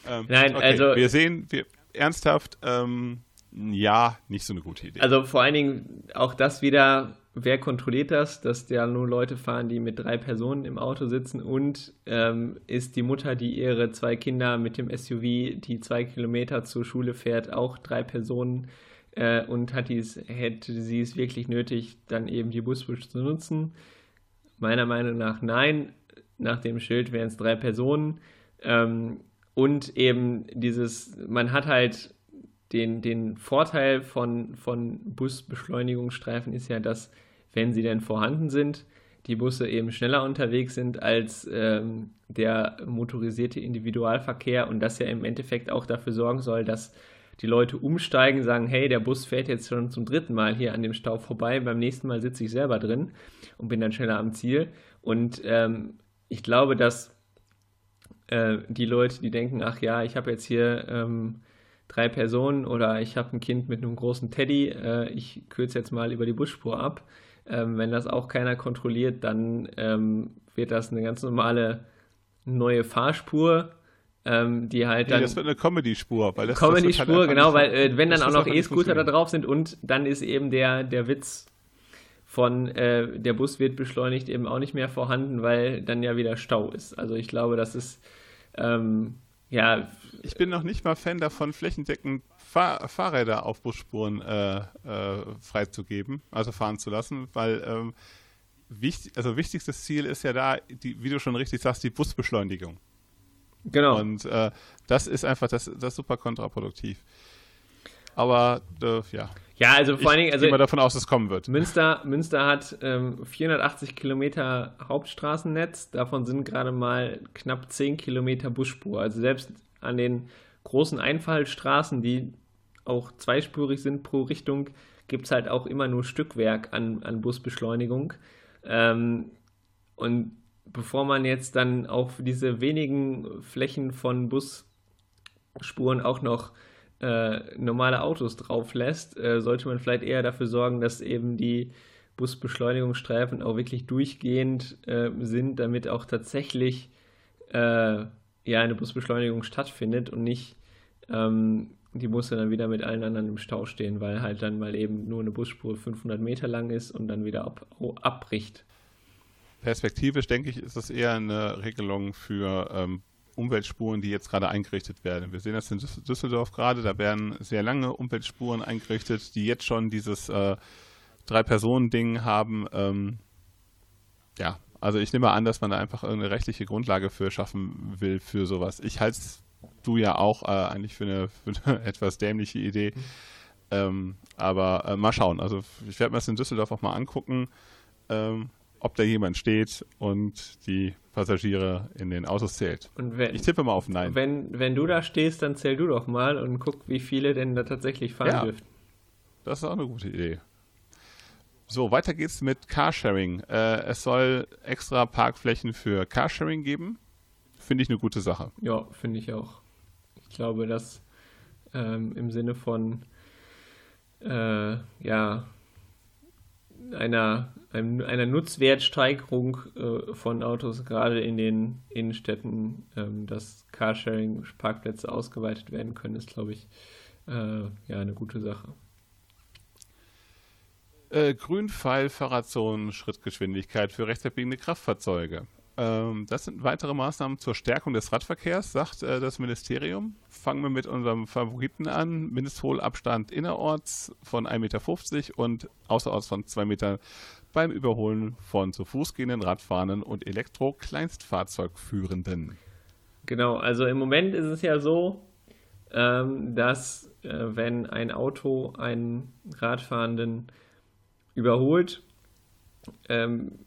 ähm, Nein, okay. also. Wir sehen, wir, ernsthaft, ähm, ja, nicht so eine gute Idee. Also vor allen Dingen auch das wieder, wer kontrolliert das, dass da nur Leute fahren, die mit drei Personen im Auto sitzen und ähm, ist die Mutter, die ihre zwei Kinder mit dem SUV, die zwei Kilometer zur Schule fährt, auch drei Personen äh, und hat dies, hätte sie es wirklich nötig, dann eben die Busbus zu nutzen? Meiner Meinung nach nein nach dem Schild wären es drei Personen. Ähm, und eben dieses, man hat halt den, den Vorteil von, von Busbeschleunigungsstreifen ist ja, dass, wenn sie denn vorhanden sind, die Busse eben schneller unterwegs sind als ähm, der motorisierte Individualverkehr und das ja im Endeffekt auch dafür sorgen soll, dass die Leute umsteigen, sagen, hey, der Bus fährt jetzt schon zum dritten Mal hier an dem Stau vorbei, beim nächsten Mal sitze ich selber drin und bin dann schneller am Ziel. Und ähm, ich glaube, dass äh, die Leute, die denken, ach ja, ich habe jetzt hier ähm, drei Personen oder ich habe ein Kind mit einem großen Teddy, äh, ich kürze jetzt mal über die Busspur ab. Ähm, wenn das auch keiner kontrolliert, dann ähm, wird das eine ganz normale neue Fahrspur, ähm, die halt dann. Nee, das wird eine Comedy-Spur, weil das Comedy-Spur, halt genau, weil äh, wenn dann auch noch E-Scooter da drauf sind und dann ist eben der, der Witz von äh, der Bus wird beschleunigt eben auch nicht mehr vorhanden, weil dann ja wieder Stau ist. Also ich glaube, das ist ähm, ja. Ich bin noch nicht mal Fan davon, flächendeckend Fahr Fahrräder auf Busspuren äh, äh, freizugeben, also fahren zu lassen, weil ähm, wichtig, also wichtigstes Ziel ist ja da, die, wie du schon richtig sagst, die Busbeschleunigung. Genau. Und äh, das ist einfach das, das ist super kontraproduktiv. Aber äh, ja. Ja, also vor allen Dingen, also. Gehe mal davon aus, dass es kommen wird. Münster, Münster hat ähm, 480 Kilometer Hauptstraßennetz, davon sind gerade mal knapp 10 Kilometer Busspur. Also selbst an den großen Einfallstraßen, die auch zweispurig sind pro Richtung, gibt es halt auch immer nur Stückwerk an, an Busbeschleunigung. Ähm, und bevor man jetzt dann auch für diese wenigen Flächen von Busspuren auch noch äh, normale Autos drauf lässt, äh, sollte man vielleicht eher dafür sorgen, dass eben die Busbeschleunigungsstreifen auch wirklich durchgehend äh, sind, damit auch tatsächlich äh, ja eine Busbeschleunigung stattfindet und nicht ähm, die Busse dann wieder mit allen anderen im Stau stehen, weil halt dann mal eben nur eine Busspur 500 Meter lang ist und dann wieder ab, abbricht. Perspektivisch denke ich, ist das eher eine Regelung für ähm, Umweltspuren, die jetzt gerade eingerichtet werden. Wir sehen das in Düsseldorf gerade, da werden sehr lange Umweltspuren eingerichtet, die jetzt schon dieses äh, Drei-Personen-Ding haben. Ähm, ja, also ich nehme an, dass man da einfach irgendeine rechtliche Grundlage für schaffen will für sowas. Ich halte es du ja auch äh, eigentlich für eine, für eine, etwas dämliche Idee. Mhm. Ähm, aber äh, mal schauen. Also ich werde mir das in Düsseldorf auch mal angucken, ähm, ob da jemand steht und die Passagiere in den Autos zählt. Wenn, ich tippe mal auf Nein. Wenn, wenn du da stehst, dann zähl du doch mal und guck, wie viele denn da tatsächlich fahren ja, dürfen. Das ist auch eine gute Idee. So, weiter geht's mit Carsharing. Äh, es soll extra Parkflächen für Carsharing geben. Finde ich eine gute Sache. Ja, finde ich auch. Ich glaube, dass ähm, im Sinne von äh, ja, einer, einer Nutzwertsteigerung äh, von Autos, gerade in den Innenstädten, ähm, dass Carsharing-Parkplätze ausgeweitet werden können, ist, glaube ich, äh, ja, eine gute Sache. Äh, Grünpfeil, Fahrradzonen, Schrittgeschwindigkeit für rechtsabbiegende Kraftfahrzeuge. Ähm, das sind weitere Maßnahmen zur Stärkung des Radverkehrs, sagt äh, das Ministerium. Fangen wir mit unserem Favoriten an. Mindestholabstand innerorts von 1,50 Meter und außerorts von 2 Meter beim Überholen von zu Fuß gehenden Radfahrenden und Elektro-Kleinstfahrzeugführenden. Genau, also im Moment ist es ja so, ähm, dass äh, wenn ein Auto einen Radfahrenden überholt, ähm,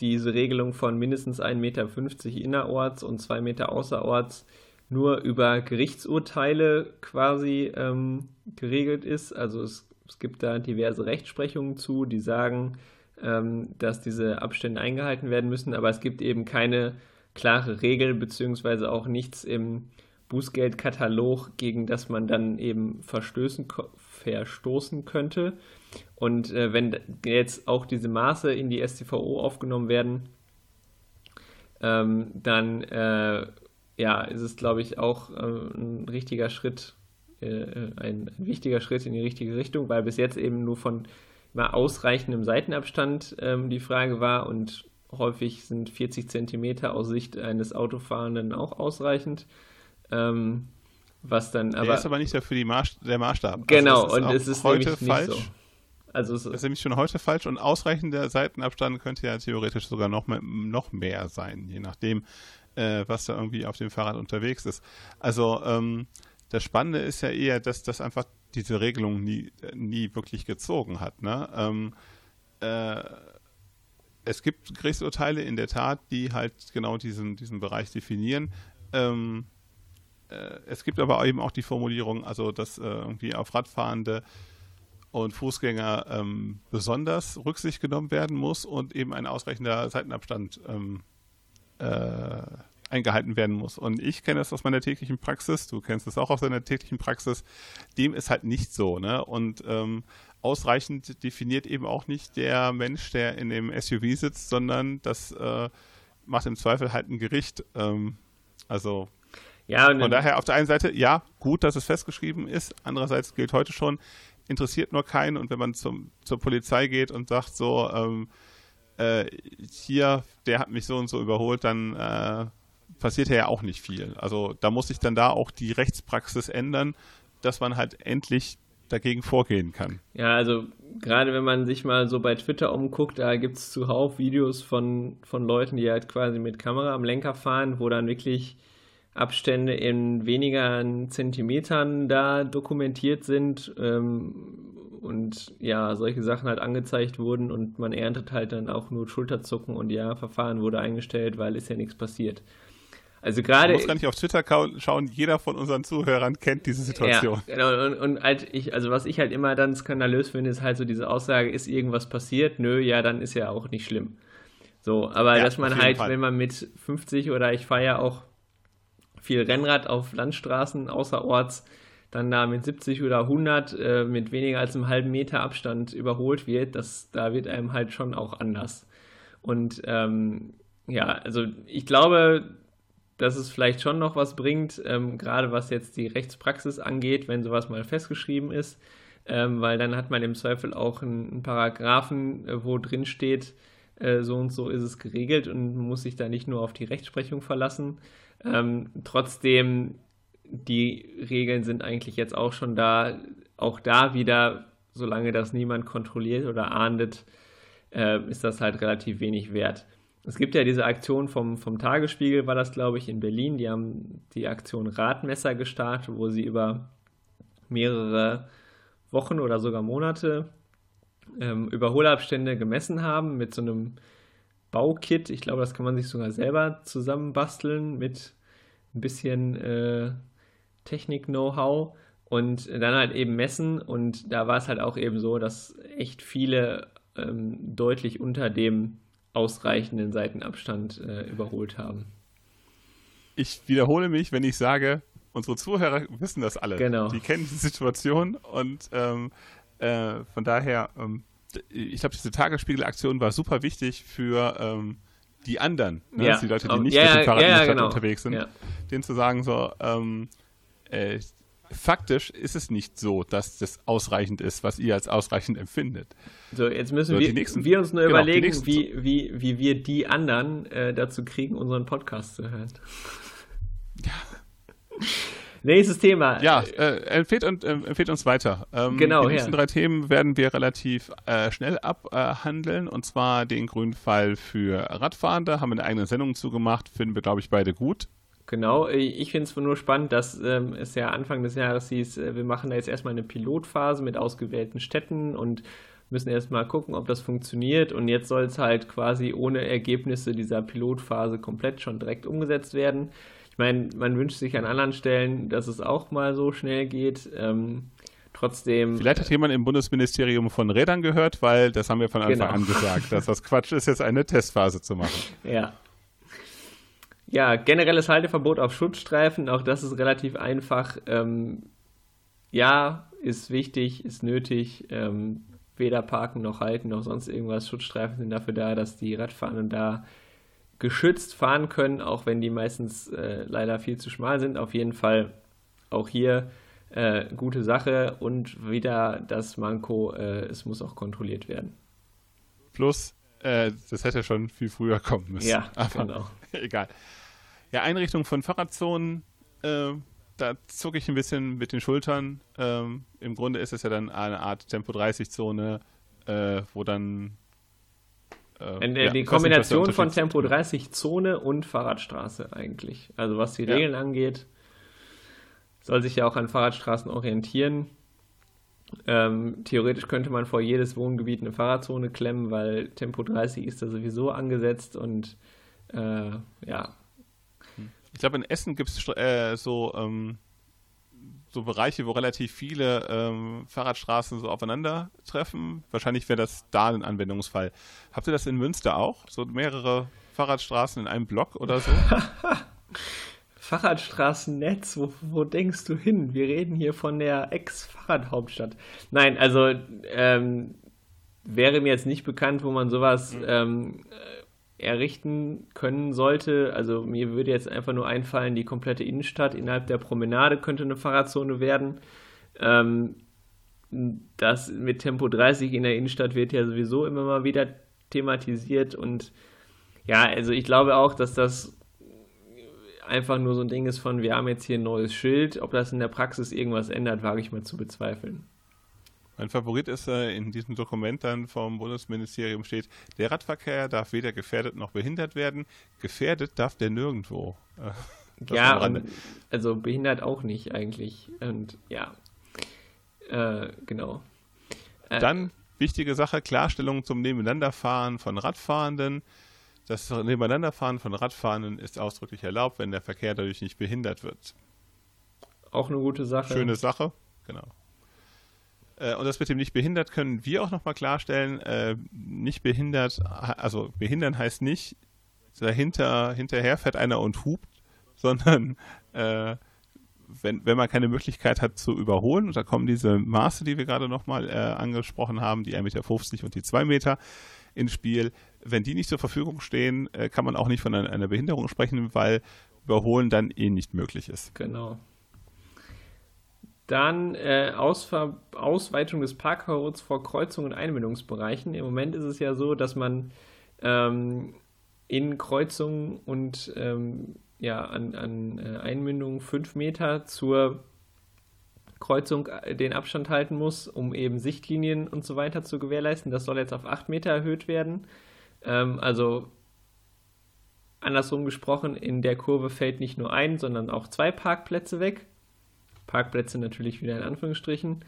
diese Regelung von mindestens 1,50 Meter innerorts und 2 Meter außerorts nur über Gerichtsurteile quasi ähm, geregelt ist. Also es, es, gibt da diverse Rechtsprechungen zu, die sagen, ähm, dass diese Abstände eingehalten werden müssen, aber es gibt eben keine klare Regel beziehungsweise auch nichts im Bußgeldkatalog, gegen das man dann eben verstößen, verstoßen könnte. Und äh, wenn jetzt auch diese Maße in die STVO aufgenommen werden, ähm, dann äh, ja, ist es, glaube ich, auch äh, ein richtiger Schritt, äh, ein, ein, wichtiger Schritt in die richtige Richtung, weil bis jetzt eben nur von immer ausreichendem Seitenabstand ähm, die Frage war und häufig sind 40 Zentimeter aus Sicht eines Autofahrenden auch ausreichend. Ähm, was dann aber. Der ist aber nicht dafür die Maß, der Maßstab. Genau, also und es ist heute falsch. So. Also es ist nämlich schon heute falsch und ausreichender Seitenabstand könnte ja theoretisch sogar noch mehr, noch mehr sein, je nachdem, äh, was da irgendwie auf dem Fahrrad unterwegs ist. Also ähm, das Spannende ist ja eher, dass das einfach diese Regelung nie, nie wirklich gezogen hat. Ne? Ähm, äh, es gibt Gerichtsurteile in der Tat, die halt genau diesen, diesen Bereich definieren. Ähm, äh, es gibt aber eben auch die Formulierung, also dass äh, irgendwie auf Radfahrende und Fußgänger ähm, besonders Rücksicht genommen werden muss und eben ein ausreichender Seitenabstand ähm, äh, eingehalten werden muss. Und ich kenne das aus meiner täglichen Praxis, du kennst es auch aus deiner täglichen Praxis, dem ist halt nicht so. Ne? Und ähm, ausreichend definiert eben auch nicht der Mensch, der in dem SUV sitzt, sondern das äh, macht im Zweifel halt ein Gericht. Ähm, also ja, von daher auf der einen Seite, ja, gut, dass es festgeschrieben ist. Andererseits gilt heute schon, interessiert nur keinen. Und wenn man zum, zur Polizei geht und sagt so, ähm, äh, hier, der hat mich so und so überholt, dann äh, passiert ja auch nicht viel. Also da muss sich dann da auch die Rechtspraxis ändern, dass man halt endlich dagegen vorgehen kann. Ja, also gerade wenn man sich mal so bei Twitter umguckt, da gibt es zuhauf Videos von, von Leuten, die halt quasi mit Kamera am Lenker fahren, wo dann wirklich Abstände in weniger Zentimetern da dokumentiert sind ähm, und ja, solche Sachen halt angezeigt wurden und man erntet halt dann auch nur Schulterzucken und ja, Verfahren wurde eingestellt, weil ist ja nichts passiert. Also gerade. Man muss gar nicht auf Twitter schauen, jeder von unseren Zuhörern kennt diese Situation. Ja, genau. Und, und halt ich, also was ich halt immer dann skandalös finde, ist halt so diese Aussage, ist irgendwas passiert? Nö, ja, dann ist ja auch nicht schlimm. So, aber ja, dass man halt, Fall. wenn man mit 50 oder ich fahre ja auch viel Rennrad auf Landstraßen außerorts, dann da mit 70 oder 100 äh, mit weniger als einem halben Meter Abstand überholt wird, das, da wird einem halt schon auch anders. Und ähm, ja, also ich glaube, dass es vielleicht schon noch was bringt, ähm, gerade was jetzt die Rechtspraxis angeht, wenn sowas mal festgeschrieben ist, ähm, weil dann hat man im Zweifel auch einen, einen Paragraphen, äh, wo drin steht, äh, so und so ist es geregelt und muss sich da nicht nur auf die Rechtsprechung verlassen. Ähm, trotzdem, die Regeln sind eigentlich jetzt auch schon da, auch da wieder, solange das niemand kontrolliert oder ahndet, äh, ist das halt relativ wenig wert. Es gibt ja diese Aktion vom, vom Tagesspiegel, war das, glaube ich, in Berlin. Die haben die Aktion Radmesser gestartet, wo sie über mehrere Wochen oder sogar Monate ähm, Überholabstände gemessen haben mit so einem Baukit. Ich glaube, das kann man sich sogar selber zusammenbasteln mit ein bisschen äh, Technik-Know-how und dann halt eben messen. Und da war es halt auch eben so, dass echt viele ähm, deutlich unter dem ausreichenden Seitenabstand äh, überholt haben. Ich wiederhole mich, wenn ich sage, unsere Zuhörer wissen das alle. Genau. Die kennen die Situation und ähm, äh, von daher, ähm, ich glaube, diese Tagesspiegelaktion war super wichtig für ähm, die anderen, ne? ja. die Leute, die nicht ja, mit dem Fahrrad ja, in der Stadt genau. unterwegs sind, denen zu sagen, so, ähm, äh, faktisch ist es nicht so, dass das ausreichend ist, was ihr als ausreichend empfindet. So, jetzt müssen so, wir, nächsten, wir, uns nur genau, überlegen, wie, wie, wie wir die anderen äh, dazu kriegen, unseren Podcast zu hören. Ja. Nächstes Thema. Ja, äh, empfehlt, und, äh, empfehlt uns weiter. Ähm, genau, die nächsten ja. drei Themen werden wir relativ äh, schnell abhandeln. und zwar den grünen Fall für Radfahrende. Haben wir eine eigene Sendung zugemacht. Finden wir, glaube ich, beide gut. Genau, ich finde es nur spannend, dass ähm, es ja Anfang des Jahres hieß, äh, wir machen da jetzt erstmal eine Pilotphase mit ausgewählten Städten und müssen erstmal gucken, ob das funktioniert. Und jetzt soll es halt quasi ohne Ergebnisse dieser Pilotphase komplett schon direkt umgesetzt werden. Ich meine, man wünscht sich an anderen Stellen, dass es auch mal so schnell geht. Ähm, trotzdem. Vielleicht hat jemand im Bundesministerium von Rädern gehört, weil das haben wir von Anfang genau. an gesagt, dass das Quatsch ist, jetzt eine Testphase zu machen. Ja, ja, generelles Halteverbot auf Schutzstreifen, auch das ist relativ einfach. Ähm, ja, ist wichtig, ist nötig. Ähm, weder parken noch halten noch sonst irgendwas. Schutzstreifen sind dafür da, dass die Radfahrenden da geschützt fahren können, auch wenn die meistens äh, leider viel zu schmal sind. Auf jeden Fall auch hier äh, gute Sache und wieder das Manko, äh, es muss auch kontrolliert werden. Plus, äh, das hätte schon viel früher kommen müssen. Ja, Aber genau. egal. Ja, Einrichtung von Fahrradzonen, äh, da zucke ich ein bisschen mit den Schultern. Ähm, Im Grunde ist es ja dann eine Art Tempo-30-Zone, äh, wo dann. Äh, ja, die Kombination von Tempo 30 Zone und Fahrradstraße eigentlich. Also was die Regeln ja. angeht, soll sich ja auch an Fahrradstraßen orientieren. Ähm, theoretisch könnte man vor jedes Wohngebiet eine Fahrradzone klemmen, weil Tempo 30 ist da sowieso angesetzt und äh, ja, ich glaube, in Essen gibt es äh, so, ähm, so Bereiche, wo relativ viele ähm, Fahrradstraßen so aufeinandertreffen. Wahrscheinlich wäre das da ein Anwendungsfall. Habt ihr das in Münster auch? So mehrere Fahrradstraßen in einem Block oder so? Fahrradstraßennetz, wo, wo denkst du hin? Wir reden hier von der Ex-Fahrradhauptstadt. Nein, also ähm, wäre mir jetzt nicht bekannt, wo man sowas mhm. ähm, errichten können sollte. Also mir würde jetzt einfach nur einfallen, die komplette Innenstadt innerhalb der Promenade könnte eine Fahrradzone werden. Ähm, das mit Tempo 30 in der Innenstadt wird ja sowieso immer mal wieder thematisiert und ja, also ich glaube auch, dass das einfach nur so ein Ding ist von, wir haben jetzt hier ein neues Schild. Ob das in der Praxis irgendwas ändert, wage ich mal zu bezweifeln. Mein Favorit ist äh, in diesem Dokument dann vom Bundesministerium steht, der Radverkehr darf weder gefährdet noch behindert werden. Gefährdet darf der nirgendwo. Äh, ja, und, also behindert auch nicht eigentlich. Und ja, äh, genau. Äh, dann wichtige Sache, Klarstellung zum Nebeneinanderfahren von Radfahrenden. Das Nebeneinanderfahren von Radfahrenden ist ausdrücklich erlaubt, wenn der Verkehr dadurch nicht behindert wird. Auch eine gute Sache. Schöne Sache, genau. Äh, und das mit dem nicht behindert können wir auch nochmal klarstellen. Äh, nicht behindert, also behindern heißt nicht, dahinter, hinterher fährt einer und hupt, sondern äh, wenn, wenn man keine Möglichkeit hat zu überholen, und da kommen diese Maße, die wir gerade nochmal äh, angesprochen haben, die 1,50 Meter und die 2 Meter ins Spiel, wenn die nicht zur Verfügung stehen, äh, kann man auch nicht von einer, einer Behinderung sprechen, weil Überholen dann eh nicht möglich ist. Genau. Dann äh, Ausver Ausweitung des Parkverbots vor Kreuzungen und Einbindungsbereichen. Im Moment ist es ja so, dass man ähm, in Kreuzungen und ähm, ja, an, an äh, Einmündungen fünf Meter zur Kreuzung äh, den Abstand halten muss, um eben Sichtlinien und so weiter zu gewährleisten. Das soll jetzt auf acht Meter erhöht werden. Ähm, also andersrum gesprochen, in der Kurve fällt nicht nur ein, sondern auch zwei Parkplätze weg. Parkplätze natürlich wieder in Anführungsstrichen.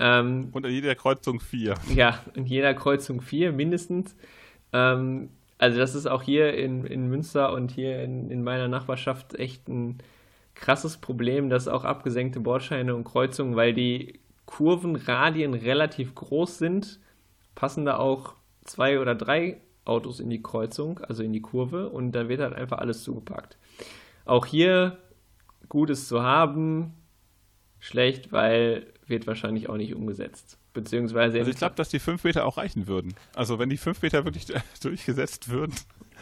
Ähm, und in jeder Kreuzung vier. Ja, in jeder Kreuzung vier mindestens. Ähm, also das ist auch hier in, in Münster und hier in, in meiner Nachbarschaft echt ein krasses Problem, dass auch abgesenkte Bordscheine und Kreuzungen, weil die Kurvenradien relativ groß sind, passen da auch zwei oder drei Autos in die Kreuzung, also in die Kurve und da wird halt einfach alles zugepackt. Auch hier Gutes zu haben, schlecht, weil wird wahrscheinlich auch nicht umgesetzt. Beziehungsweise. Also ich glaube, dass die 5 Meter auch reichen würden. Also wenn die 5 Meter wirklich durchgesetzt würden.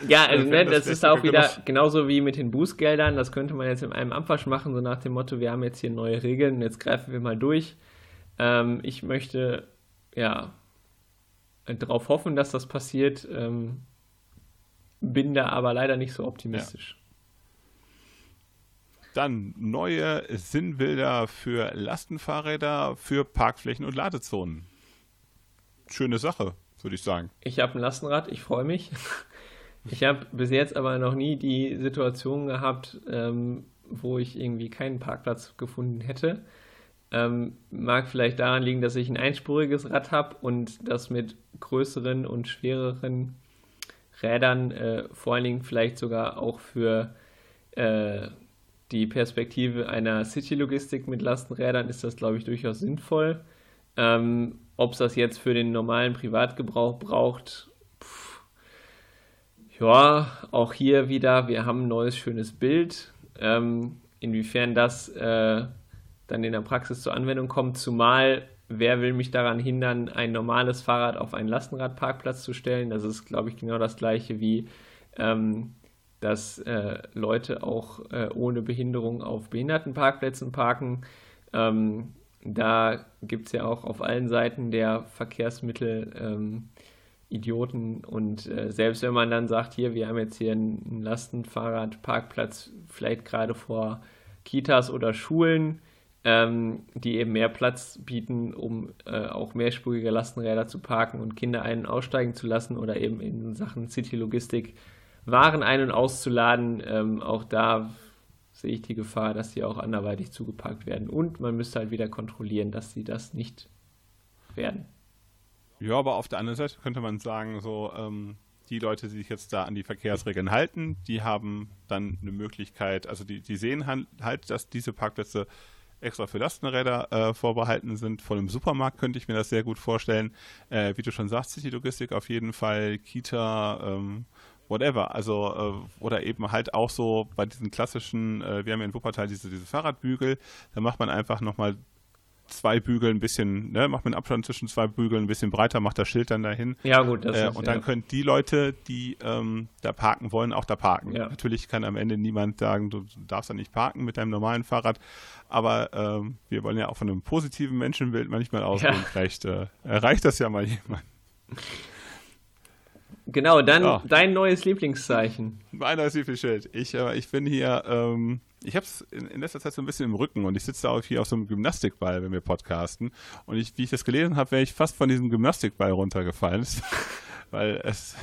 Ja, also, ne, das, das ist auch wieder genug. genauso wie mit den Bußgeldern. Das könnte man jetzt in einem Abwasch machen, so nach dem Motto, wir haben jetzt hier neue Regeln, jetzt greifen wir mal durch. Ähm, ich möchte ja darauf hoffen, dass das passiert. Ähm, bin da aber leider nicht so optimistisch. Ja. Dann neue Sinnbilder für Lastenfahrräder, für Parkflächen und Ladezonen. Schöne Sache, würde ich sagen. Ich habe ein Lastenrad, ich freue mich. Ich habe bis jetzt aber noch nie die Situation gehabt, ähm, wo ich irgendwie keinen Parkplatz gefunden hätte. Ähm, mag vielleicht daran liegen, dass ich ein einspuriges Rad habe und das mit größeren und schwereren Rädern, äh, vor allen Dingen vielleicht sogar auch für äh, die Perspektive einer City-Logistik mit Lastenrädern ist das, glaube ich, durchaus sinnvoll. Ähm, Ob es das jetzt für den normalen Privatgebrauch braucht, pff, ja, auch hier wieder, wir haben ein neues schönes Bild. Ähm, inwiefern das äh, dann in der Praxis zur Anwendung kommt, zumal wer will mich daran hindern, ein normales Fahrrad auf einen Lastenradparkplatz zu stellen? Das ist, glaube ich, genau das gleiche wie ähm, dass äh, Leute auch äh, ohne Behinderung auf Behindertenparkplätzen parken. Ähm, da gibt es ja auch auf allen Seiten der Verkehrsmittel ähm, Idioten und äh, selbst wenn man dann sagt, hier, wir haben jetzt hier einen Lastenfahrradparkplatz, vielleicht gerade vor Kitas oder Schulen, ähm, die eben mehr Platz bieten, um äh, auch mehrspurige Lastenräder zu parken und Kinder einen aussteigen zu lassen oder eben in Sachen City-Logistik waren ein- und auszuladen. Ähm, auch da sehe ich die Gefahr, dass sie auch anderweitig zugeparkt werden. Und man müsste halt wieder kontrollieren, dass sie das nicht werden. Ja, aber auf der anderen Seite könnte man sagen, so ähm, die Leute, die sich jetzt da an die Verkehrsregeln halten, die haben dann eine Möglichkeit, also die, die sehen halt, dass diese Parkplätze extra für Lastenräder äh, vorbehalten sind. Vor dem Supermarkt könnte ich mir das sehr gut vorstellen. Äh, wie du schon sagst, City Logistik auf jeden Fall, Kita, ähm, whatever. Also, äh, oder eben halt auch so bei diesen klassischen, äh, wir haben ja in Wuppertal diese, diese Fahrradbügel, da macht man einfach nochmal zwei Bügel ein bisschen, ne, macht man Abstand zwischen zwei Bügeln ein bisschen breiter, macht das Schild dann dahin. Ja, gut. Das äh, ist, und dann ja. können die Leute, die ähm, da parken wollen, auch da parken. Ja. Natürlich kann am Ende niemand sagen, du darfst da nicht parken mit deinem normalen Fahrrad, aber ähm, wir wollen ja auch von einem positiven Menschenbild manchmal ausgehen. Ja. Vielleicht äh, erreicht das ja mal jemand. Genau, dann ja. dein neues Lieblingszeichen. Mein neues Lieblingsschild. Ich, äh, ich bin hier, ähm, ich habe es in, in, letzter Zeit so ein bisschen im Rücken und ich sitze da hier auf so einem Gymnastikball, wenn wir podcasten. Und ich, wie ich das gelesen habe, wäre ich fast von diesem Gymnastikball runtergefallen. weil es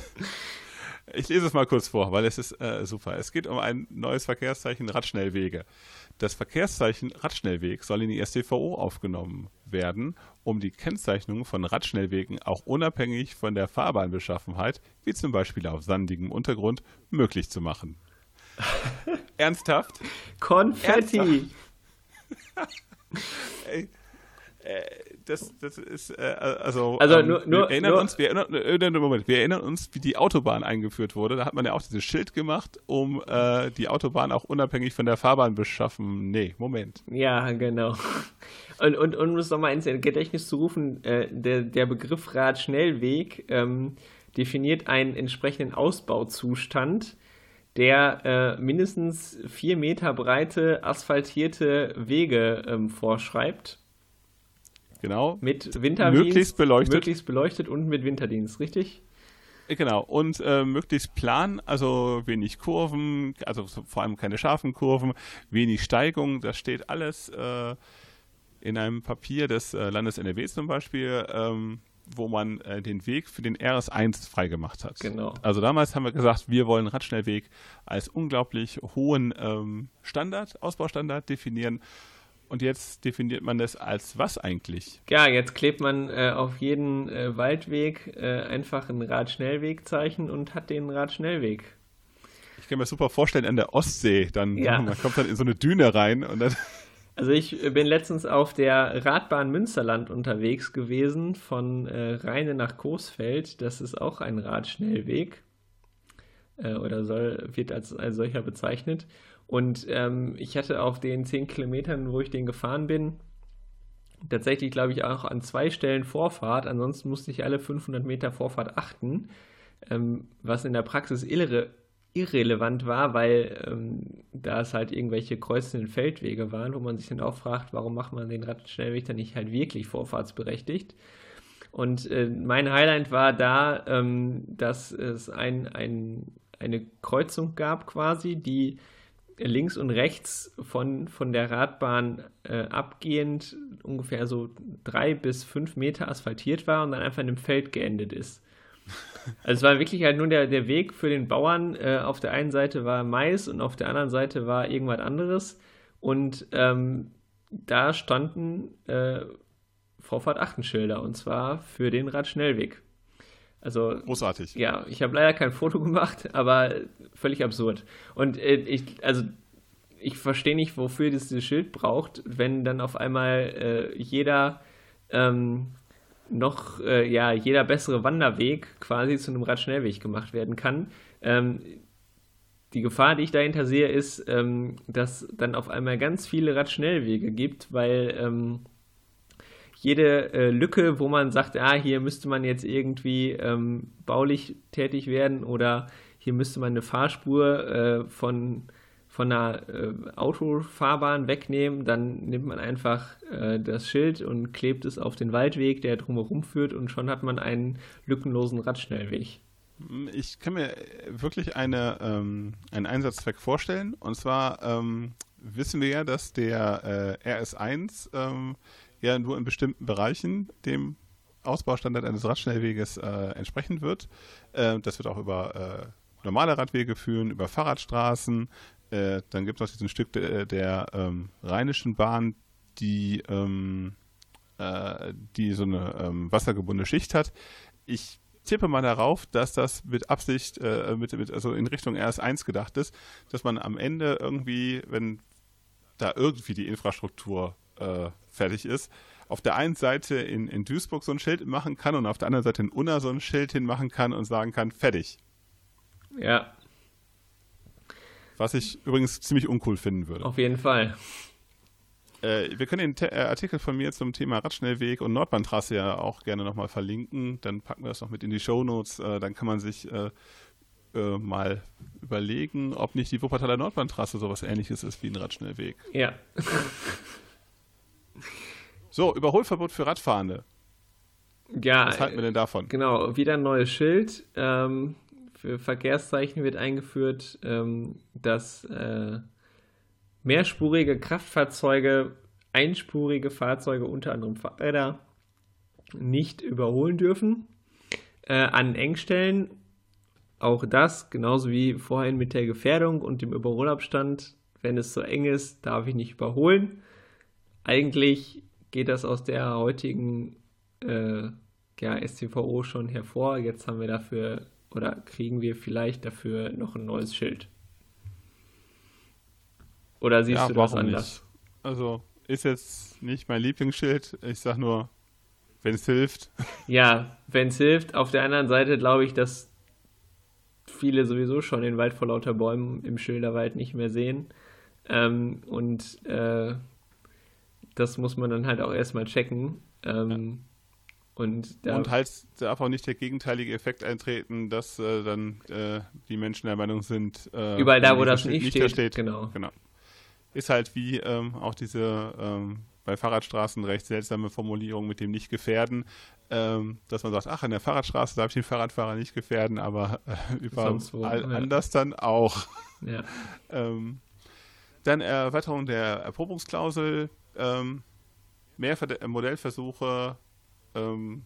Ich lese es mal kurz vor, weil es ist äh, super. Es geht um ein neues Verkehrszeichen Radschnellwege. Das Verkehrszeichen Radschnellweg soll in die StVO aufgenommen werden, um die Kennzeichnung von Radschnellwegen auch unabhängig von der Fahrbahnbeschaffenheit, wie zum Beispiel auf sandigem Untergrund, möglich zu machen. Ernsthaft? Konfetti! Ernsthaft? Ey, das, das ist, äh, also, also ähm, nur, nur, wir, erinnern nur, uns, wir, erinnern, äh, Moment, wir erinnern uns, wie die Autobahn eingeführt wurde. Da hat man ja auch dieses Schild gemacht, um äh, die Autobahn auch unabhängig von der Fahrbahn beschaffen. Nee, Moment. Ja, genau. Und, und, und um es nochmal ins Gedächtnis zu rufen, äh, der, der Begriff Radschnellweg ähm, definiert einen entsprechenden Ausbauzustand, der äh, mindestens vier Meter breite asphaltierte Wege ähm, vorschreibt. Genau. Mit Winterdienst. Möglichst beleuchtet. Möglichst beleuchtet und mit Winterdienst, richtig? Genau, und äh, möglichst plan, also wenig Kurven, also vor allem keine scharfen Kurven, wenig Steigung, das steht alles äh, in einem Papier des äh, Landes NRW zum Beispiel, ähm, wo man äh, den Weg für den RS1 freigemacht hat. Genau. Also damals haben wir gesagt, wir wollen Radschnellweg als unglaublich hohen ähm, Standard, Ausbaustandard definieren. Und jetzt definiert man das als was eigentlich? Ja, jetzt klebt man äh, auf jeden äh, Waldweg äh, einfach ein Radschnellwegzeichen und hat den Radschnellweg. Ich kann mir super vorstellen, an der Ostsee, dann Ja. man kommt dann in so eine Düne rein und dann Also ich äh, bin letztens auf der Radbahn Münsterland unterwegs gewesen, von äh, Rheine nach Coesfeld. Das ist auch ein Radschnellweg äh, oder soll, wird als, als solcher bezeichnet. Und ähm, ich hatte auf den 10 Kilometern, wo ich den gefahren bin, tatsächlich, glaube ich, auch an zwei Stellen Vorfahrt. Ansonsten musste ich alle 500 Meter Vorfahrt achten, ähm, was in der Praxis irre, irrelevant war, weil ähm, da es halt irgendwelche kreuzenden Feldwege waren, wo man sich dann auch fragt, warum macht man den Radschnellweg dann nicht halt wirklich vorfahrtsberechtigt. Und äh, mein Highlight war da, ähm, dass es ein, ein, eine Kreuzung gab quasi, die links und rechts von, von der Radbahn äh, abgehend ungefähr so drei bis fünf Meter asphaltiert war und dann einfach in einem Feld geendet ist. Also es war wirklich halt nur der, der Weg für den Bauern. Äh, auf der einen Seite war Mais und auf der anderen Seite war irgendwas anderes. Und ähm, da standen äh, Vorfahrt Achtenschilder und zwar für den Radschnellweg. Also großartig. ja, ich habe leider kein Foto gemacht, aber völlig absurd. Und äh, ich, also ich verstehe nicht, wofür das dieses Schild braucht, wenn dann auf einmal äh, jeder ähm, noch, äh, ja, jeder bessere Wanderweg quasi zu einem Radschnellweg gemacht werden kann. Ähm, die Gefahr, die ich dahinter sehe, ist, ähm, dass dann auf einmal ganz viele Radschnellwege gibt, weil ähm, jede äh, Lücke, wo man sagt, ah, hier müsste man jetzt irgendwie ähm, baulich tätig werden oder hier müsste man eine Fahrspur äh, von, von einer äh, Autofahrbahn wegnehmen, dann nimmt man einfach äh, das Schild und klebt es auf den Waldweg, der drumherum führt und schon hat man einen lückenlosen Radschnellweg. Ich kann mir wirklich eine, ähm, einen Einsatzzweck vorstellen. Und zwar ähm, wissen wir ja, dass der äh, RS1 ähm, ja nur in bestimmten Bereichen dem Ausbaustandard eines Radschnellweges äh, entsprechen wird. Äh, das wird auch über äh, normale Radwege führen, über Fahrradstraßen. Äh, dann gibt es noch diesen Stück der, der ähm, Rheinischen Bahn, die, ähm, äh, die so eine ähm, wassergebundene Schicht hat. Ich tippe mal darauf, dass das mit Absicht, äh, mit, mit, also in Richtung RS1 gedacht ist, dass man am Ende irgendwie, wenn da irgendwie die Infrastruktur äh, fertig ist, auf der einen Seite in, in Duisburg so ein Schild machen kann und auf der anderen Seite in Unna so ein Schild hinmachen kann und sagen kann, fertig. Ja, Was ich übrigens ziemlich uncool finden würde. auf jeden Fall. Äh, wir können den Te äh, Artikel von mir zum Thema Radschnellweg und Nordbahntrasse ja auch gerne nochmal verlinken. Dann packen wir das noch mit in die Shownotes. Äh, dann kann man sich äh, äh, mal überlegen, ob nicht die Wuppertaler Nordbahntrasse sowas ähnliches ist wie ein Radschnellweg. Ja, So, Überholverbot für Radfahrende. ja. Was halten wir denn davon? Genau, wieder ein neues Schild. Ähm, für Verkehrszeichen wird eingeführt, ähm, dass äh, mehrspurige Kraftfahrzeuge, einspurige Fahrzeuge, unter anderem Fahrräder, nicht überholen dürfen. Äh, an Engstellen auch das, genauso wie vorhin mit der Gefährdung und dem Überholabstand, wenn es so eng ist, darf ich nicht überholen. Eigentlich geht das aus der heutigen äh, ja, STVO schon hervor. Jetzt haben wir dafür oder kriegen wir vielleicht dafür noch ein neues Schild. Oder siehst ja, du das anders? Nicht? Also ist jetzt nicht mein Lieblingsschild. Ich sag nur, wenn es hilft. Ja, wenn es hilft. Auf der anderen Seite glaube ich, dass viele sowieso schon den Wald vor lauter Bäumen im Schilderwald nicht mehr sehen. Ähm, und äh, das muss man dann halt auch erstmal checken. Ähm, ja. Und, und halt darf auch nicht der gegenteilige Effekt eintreten, dass äh, dann äh, die Menschen der Meinung sind, äh, überall da, wo das nicht, nicht steht, steht, genau. genau. Ist halt wie ähm, auch diese ähm, bei Fahrradstraßen recht seltsame Formulierung mit dem nicht gefährden, ähm, dass man sagt, ach, an der Fahrradstraße darf ich den Fahrradfahrer nicht gefährden, aber äh, überall ja. anders dann auch. Ja. ähm, dann Erweiterung der Erprobungsklausel, ähm, mehr Modellversuche ähm,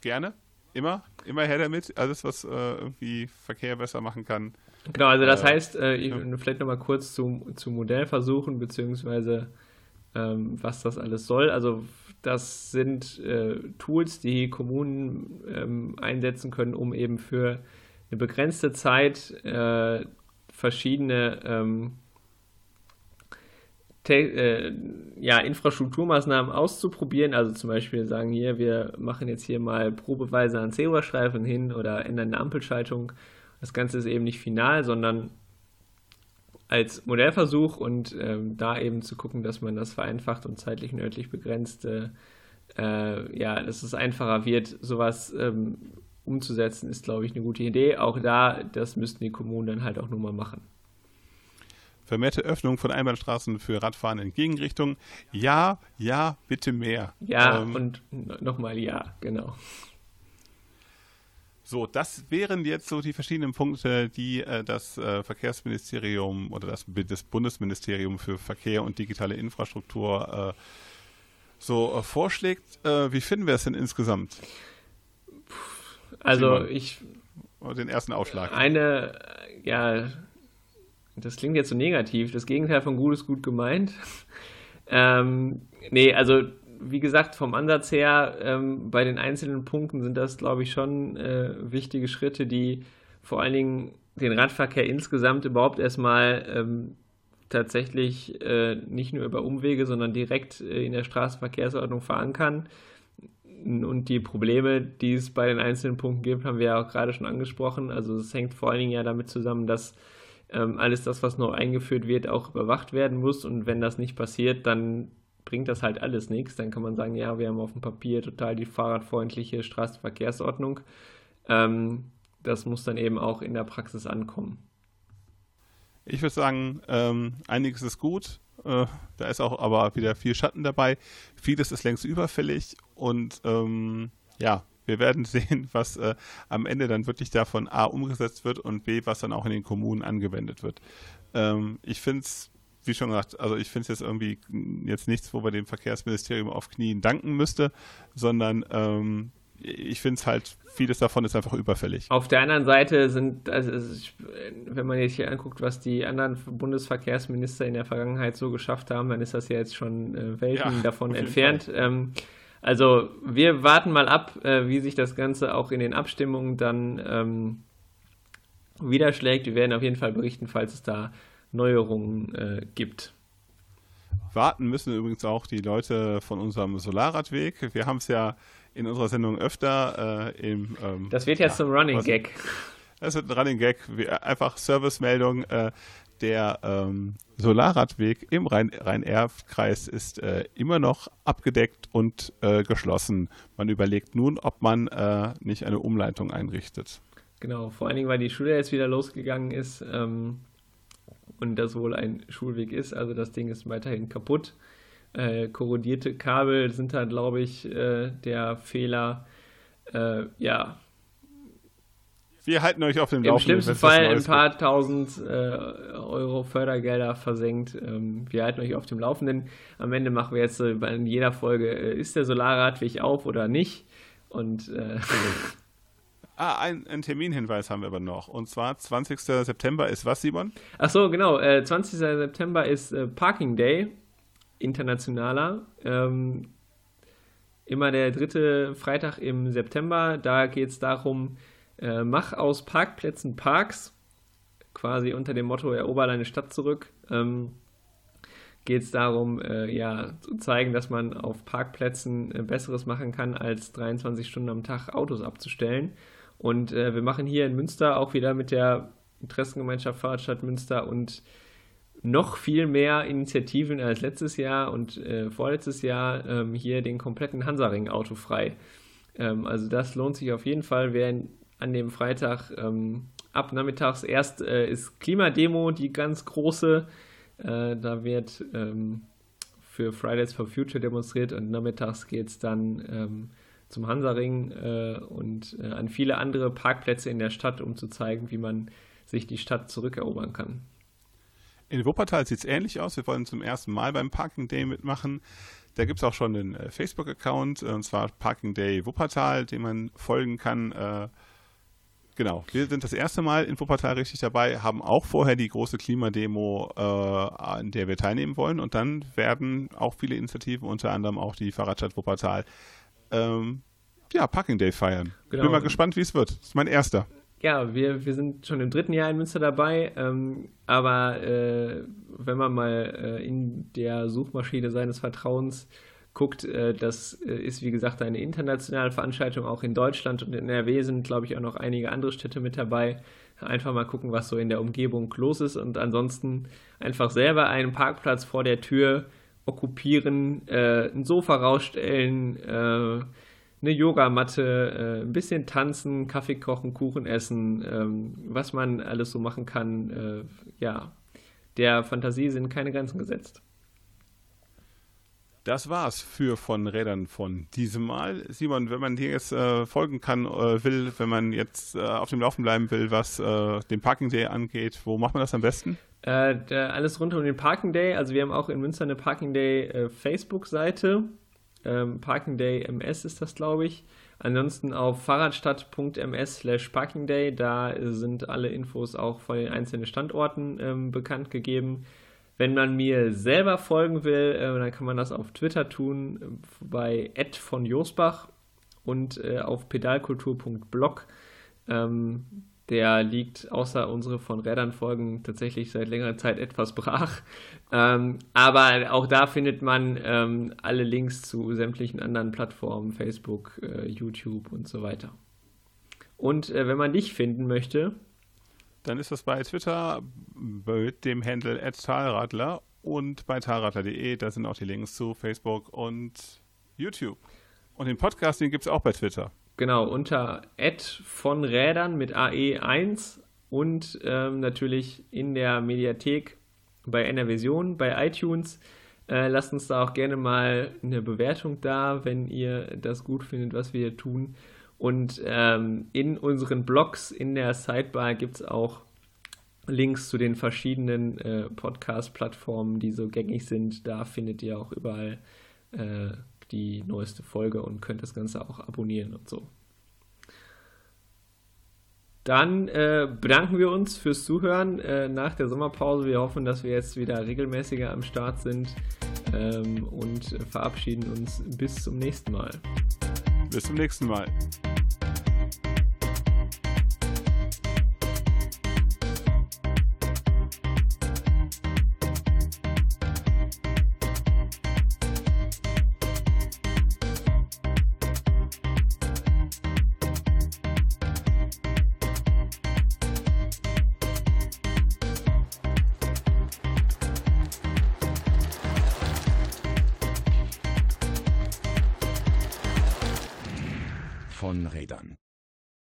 gerne, immer, immer her damit. Alles, was äh, irgendwie Verkehr besser machen kann. Genau, also das äh, heißt, äh, ich, ja. vielleicht nochmal kurz zu, zu Modellversuchen, beziehungsweise ähm, was das alles soll. Also das sind äh, Tools, die Kommunen ähm, einsetzen können, um eben für eine begrenzte Zeit äh, verschiedene ähm, äh, ja, Infrastrukturmaßnahmen auszuprobieren. Also zum Beispiel sagen hier, wir machen jetzt hier mal probeweise einen Zebrastreifen hin oder ändern eine Ampelschaltung. Das Ganze ist eben nicht final, sondern als Modellversuch und ähm, da eben zu gucken, dass man das vereinfacht und zeitlich und örtlich begrenzt, äh, äh, ja, dass es einfacher wird, sowas ähm, umzusetzen, ist, glaube ich, eine gute Idee. Auch da, das müssten die Kommunen dann halt auch nur mal machen. Vermehrte Öffnung von Einbahnstraßen für Radfahren in Gegenrichtung. Ja, ja, bitte mehr. Ja, ähm, und nochmal ja, genau. So, das wären jetzt so die verschiedenen Punkte, die äh, das äh, Verkehrsministerium oder das, das, Bundesministerium für Verkehr und digitale Infrastruktur äh, so äh, vorschlägt. Äh, wie finden wir es denn insgesamt? Also ich den ersten Aufschlag. Eine, ja, das klingt jetzt so negativ. Das Gegenteil von gut ist gut gemeint. ähm, nee, also wie gesagt, vom Ansatz her, ähm, bei den einzelnen Punkten sind das, glaube ich, schon äh, wichtige Schritte, die vor allen Dingen den Radverkehr insgesamt überhaupt erstmal ähm, tatsächlich äh, nicht nur über Umwege, sondern direkt äh, in der Straßenverkehrsordnung verankern. Und die Probleme, die es bei den einzelnen Punkten gibt, haben wir ja auch gerade schon angesprochen. Also es hängt vor allen Dingen ja damit zusammen, dass ähm, alles das, was noch eingeführt wird, auch überwacht werden muss. Und wenn das nicht passiert, dann bringt das halt alles nichts. Dann kann man sagen, ja, wir haben auf dem Papier total die fahrradfreundliche Straßenverkehrsordnung. Ähm, das muss dann eben auch in der Praxis ankommen. Ich würde sagen, ähm, einiges ist gut. Äh, da ist auch aber wieder viel Schatten dabei. Vieles ist längst überfällig und ähm, ja, wir werden sehen, was äh, am Ende dann wirklich davon A umgesetzt wird und B, was dann auch in den Kommunen angewendet wird. Ähm, ich finde es, wie schon gesagt, also ich finde es jetzt irgendwie jetzt nichts, wo man dem Verkehrsministerium auf Knien danken müsste, sondern ähm, ich finde es halt, vieles davon ist einfach überfällig. Auf der anderen Seite sind, also wenn man jetzt hier anguckt, was die anderen Bundesverkehrsminister in der Vergangenheit so geschafft haben, dann ist das ja jetzt schon äh, Welten ja, davon entfernt. Ähm, also wir warten mal ab, äh, wie sich das Ganze auch in den Abstimmungen dann ähm, widerschlägt. Wir werden auf jeden Fall berichten, falls es da Neuerungen äh, gibt. Warten müssen übrigens auch die Leute von unserem Solarradweg. Wir haben es ja in unserer Sendung öfter äh, im. Ähm, das wird jetzt ja, zum Running Gag. Das wird ein Running Gag. Einfach Servicemeldung. Äh, der ähm, Solarradweg im Rhein-Erf-Kreis ist äh, immer noch abgedeckt und äh, geschlossen. Man überlegt nun, ob man äh, nicht eine Umleitung einrichtet. Genau, vor allen Dingen, weil die Schule jetzt wieder losgegangen ist ähm, und das wohl ein Schulweg ist. Also das Ding ist weiterhin kaputt. Äh, korrodierte Kabel sind da, glaube ich, äh, der Fehler. Äh, ja, wir halten euch auf dem Laufenden. Im schlimmsten Fall ein paar tausend äh, Euro Fördergelder versenkt. Ähm, wir halten euch auf dem Laufenden. Am Ende machen wir jetzt äh, in jeder Folge, äh, ist der Solarradweg auf oder nicht? Und äh, Ah, ein, ein, Terminhinweis haben wir aber noch. Und zwar 20. September ist was, Simon? Ach so, genau. Äh, 20. September ist äh, Parking Day, internationaler. Ähm, immer der dritte Freitag im September. Da geht es darum, äh, mach aus Parkplätzen Parks, quasi unter dem Motto Erober deine Stadt zurück. Ähm, geht es darum, äh, ja, zu zeigen, dass man auf Parkplätzen äh, Besseres machen kann, als 23 Stunden am Tag Autos abzustellen. Und äh, wir machen hier in Münster auch wieder mit der Interessengemeinschaft Fahrradstadt Münster und noch viel mehr Initiativen als letztes Jahr und äh, vorletztes Jahr ähm, hier den kompletten Hansaring autofrei. Ähm, also das lohnt sich auf jeden Fall, wer an dem Freitag ähm, ab nachmittags erst äh, ist Klimademo, die ganz große. Äh, da wird ähm, für Fridays for Future demonstriert und nachmittags geht es dann ähm, zum Hansaring äh, und äh, an viele andere Parkplätze in der Stadt, um zu zeigen, wie man sich die Stadt zurückerobern kann. In Wuppertal sieht es ähnlich aus. Wir wollen zum ersten Mal beim Parking Day mitmachen. Da gibt es auch schon einen äh, Facebook-Account, und zwar Parking Day Wuppertal, dem man folgen kann. Genau, wir sind das erste Mal in Wuppertal richtig dabei, haben auch vorher die große Klimademo, äh, an der wir teilnehmen wollen. Und dann werden auch viele Initiativen, unter anderem auch die Fahrradstadt Wuppertal, ähm, ja, Parking Day feiern. Genau. Bin mal gespannt, wie es wird. Das ist mein erster. Ja, wir, wir sind schon im dritten Jahr in Münster dabei, ähm, aber äh, wenn man mal äh, in der Suchmaschine seines Vertrauens guckt, äh, das äh, ist wie gesagt eine internationale Veranstaltung, auch in Deutschland und in NRW sind, glaube ich, auch noch einige andere Städte mit dabei. Einfach mal gucken, was so in der Umgebung los ist und ansonsten einfach selber einen Parkplatz vor der Tür okkupieren, äh, ein Sofa rausstellen, äh, eine Yogamatte, äh, ein bisschen tanzen, Kaffee kochen, Kuchen essen, ähm, was man alles so machen kann. Äh, ja, der Fantasie sind keine Grenzen gesetzt. Das war's für von Rädern von diesem Mal. Simon, wenn man dir jetzt äh, folgen kann, äh, will, wenn man jetzt äh, auf dem Laufen bleiben will, was äh, den Parking Day angeht, wo macht man das am besten? Äh, alles rund um den Parking Day. Also wir haben auch in Münster eine Parking Day äh, Facebook-Seite. Ähm, Parking Day MS ist das, glaube ich. Ansonsten auf fahrradstadt.ms slash Parking Day, da sind alle Infos auch von den einzelnen Standorten ähm, bekannt gegeben. Wenn man mir selber folgen will, äh, dann kann man das auf Twitter tun, bei Ed von Josbach und äh, auf pedalkultur.blog. Ähm, der liegt außer unsere von Rädern Folgen tatsächlich seit längerer Zeit etwas brach. Ähm, aber auch da findet man ähm, alle Links zu sämtlichen anderen Plattformen, Facebook, äh, YouTube und so weiter. Und wenn man dich finden möchte, dann ist das bei Twitter mit dem Handle @talradler und bei talradler.de. Da sind auch die Links zu Facebook und YouTube. Und den Podcast, den gibt es auch bei Twitter. Genau, unter von Rädern mit AE1 und ähm, natürlich in der Mediathek bei NRVision, bei iTunes. Äh, lasst uns da auch gerne mal eine Bewertung da, wenn ihr das gut findet, was wir hier tun. Und ähm, in unseren Blogs in der Sidebar gibt es auch Links zu den verschiedenen äh, Podcast-Plattformen, die so gängig sind. Da findet ihr auch überall äh, die neueste Folge und könnt das Ganze auch abonnieren und so. Dann äh, bedanken wir uns fürs Zuhören äh, nach der Sommerpause. Wir hoffen, dass wir jetzt wieder regelmäßiger am Start sind ähm, und verabschieden uns bis zum nächsten Mal. Bis zum nächsten Mal.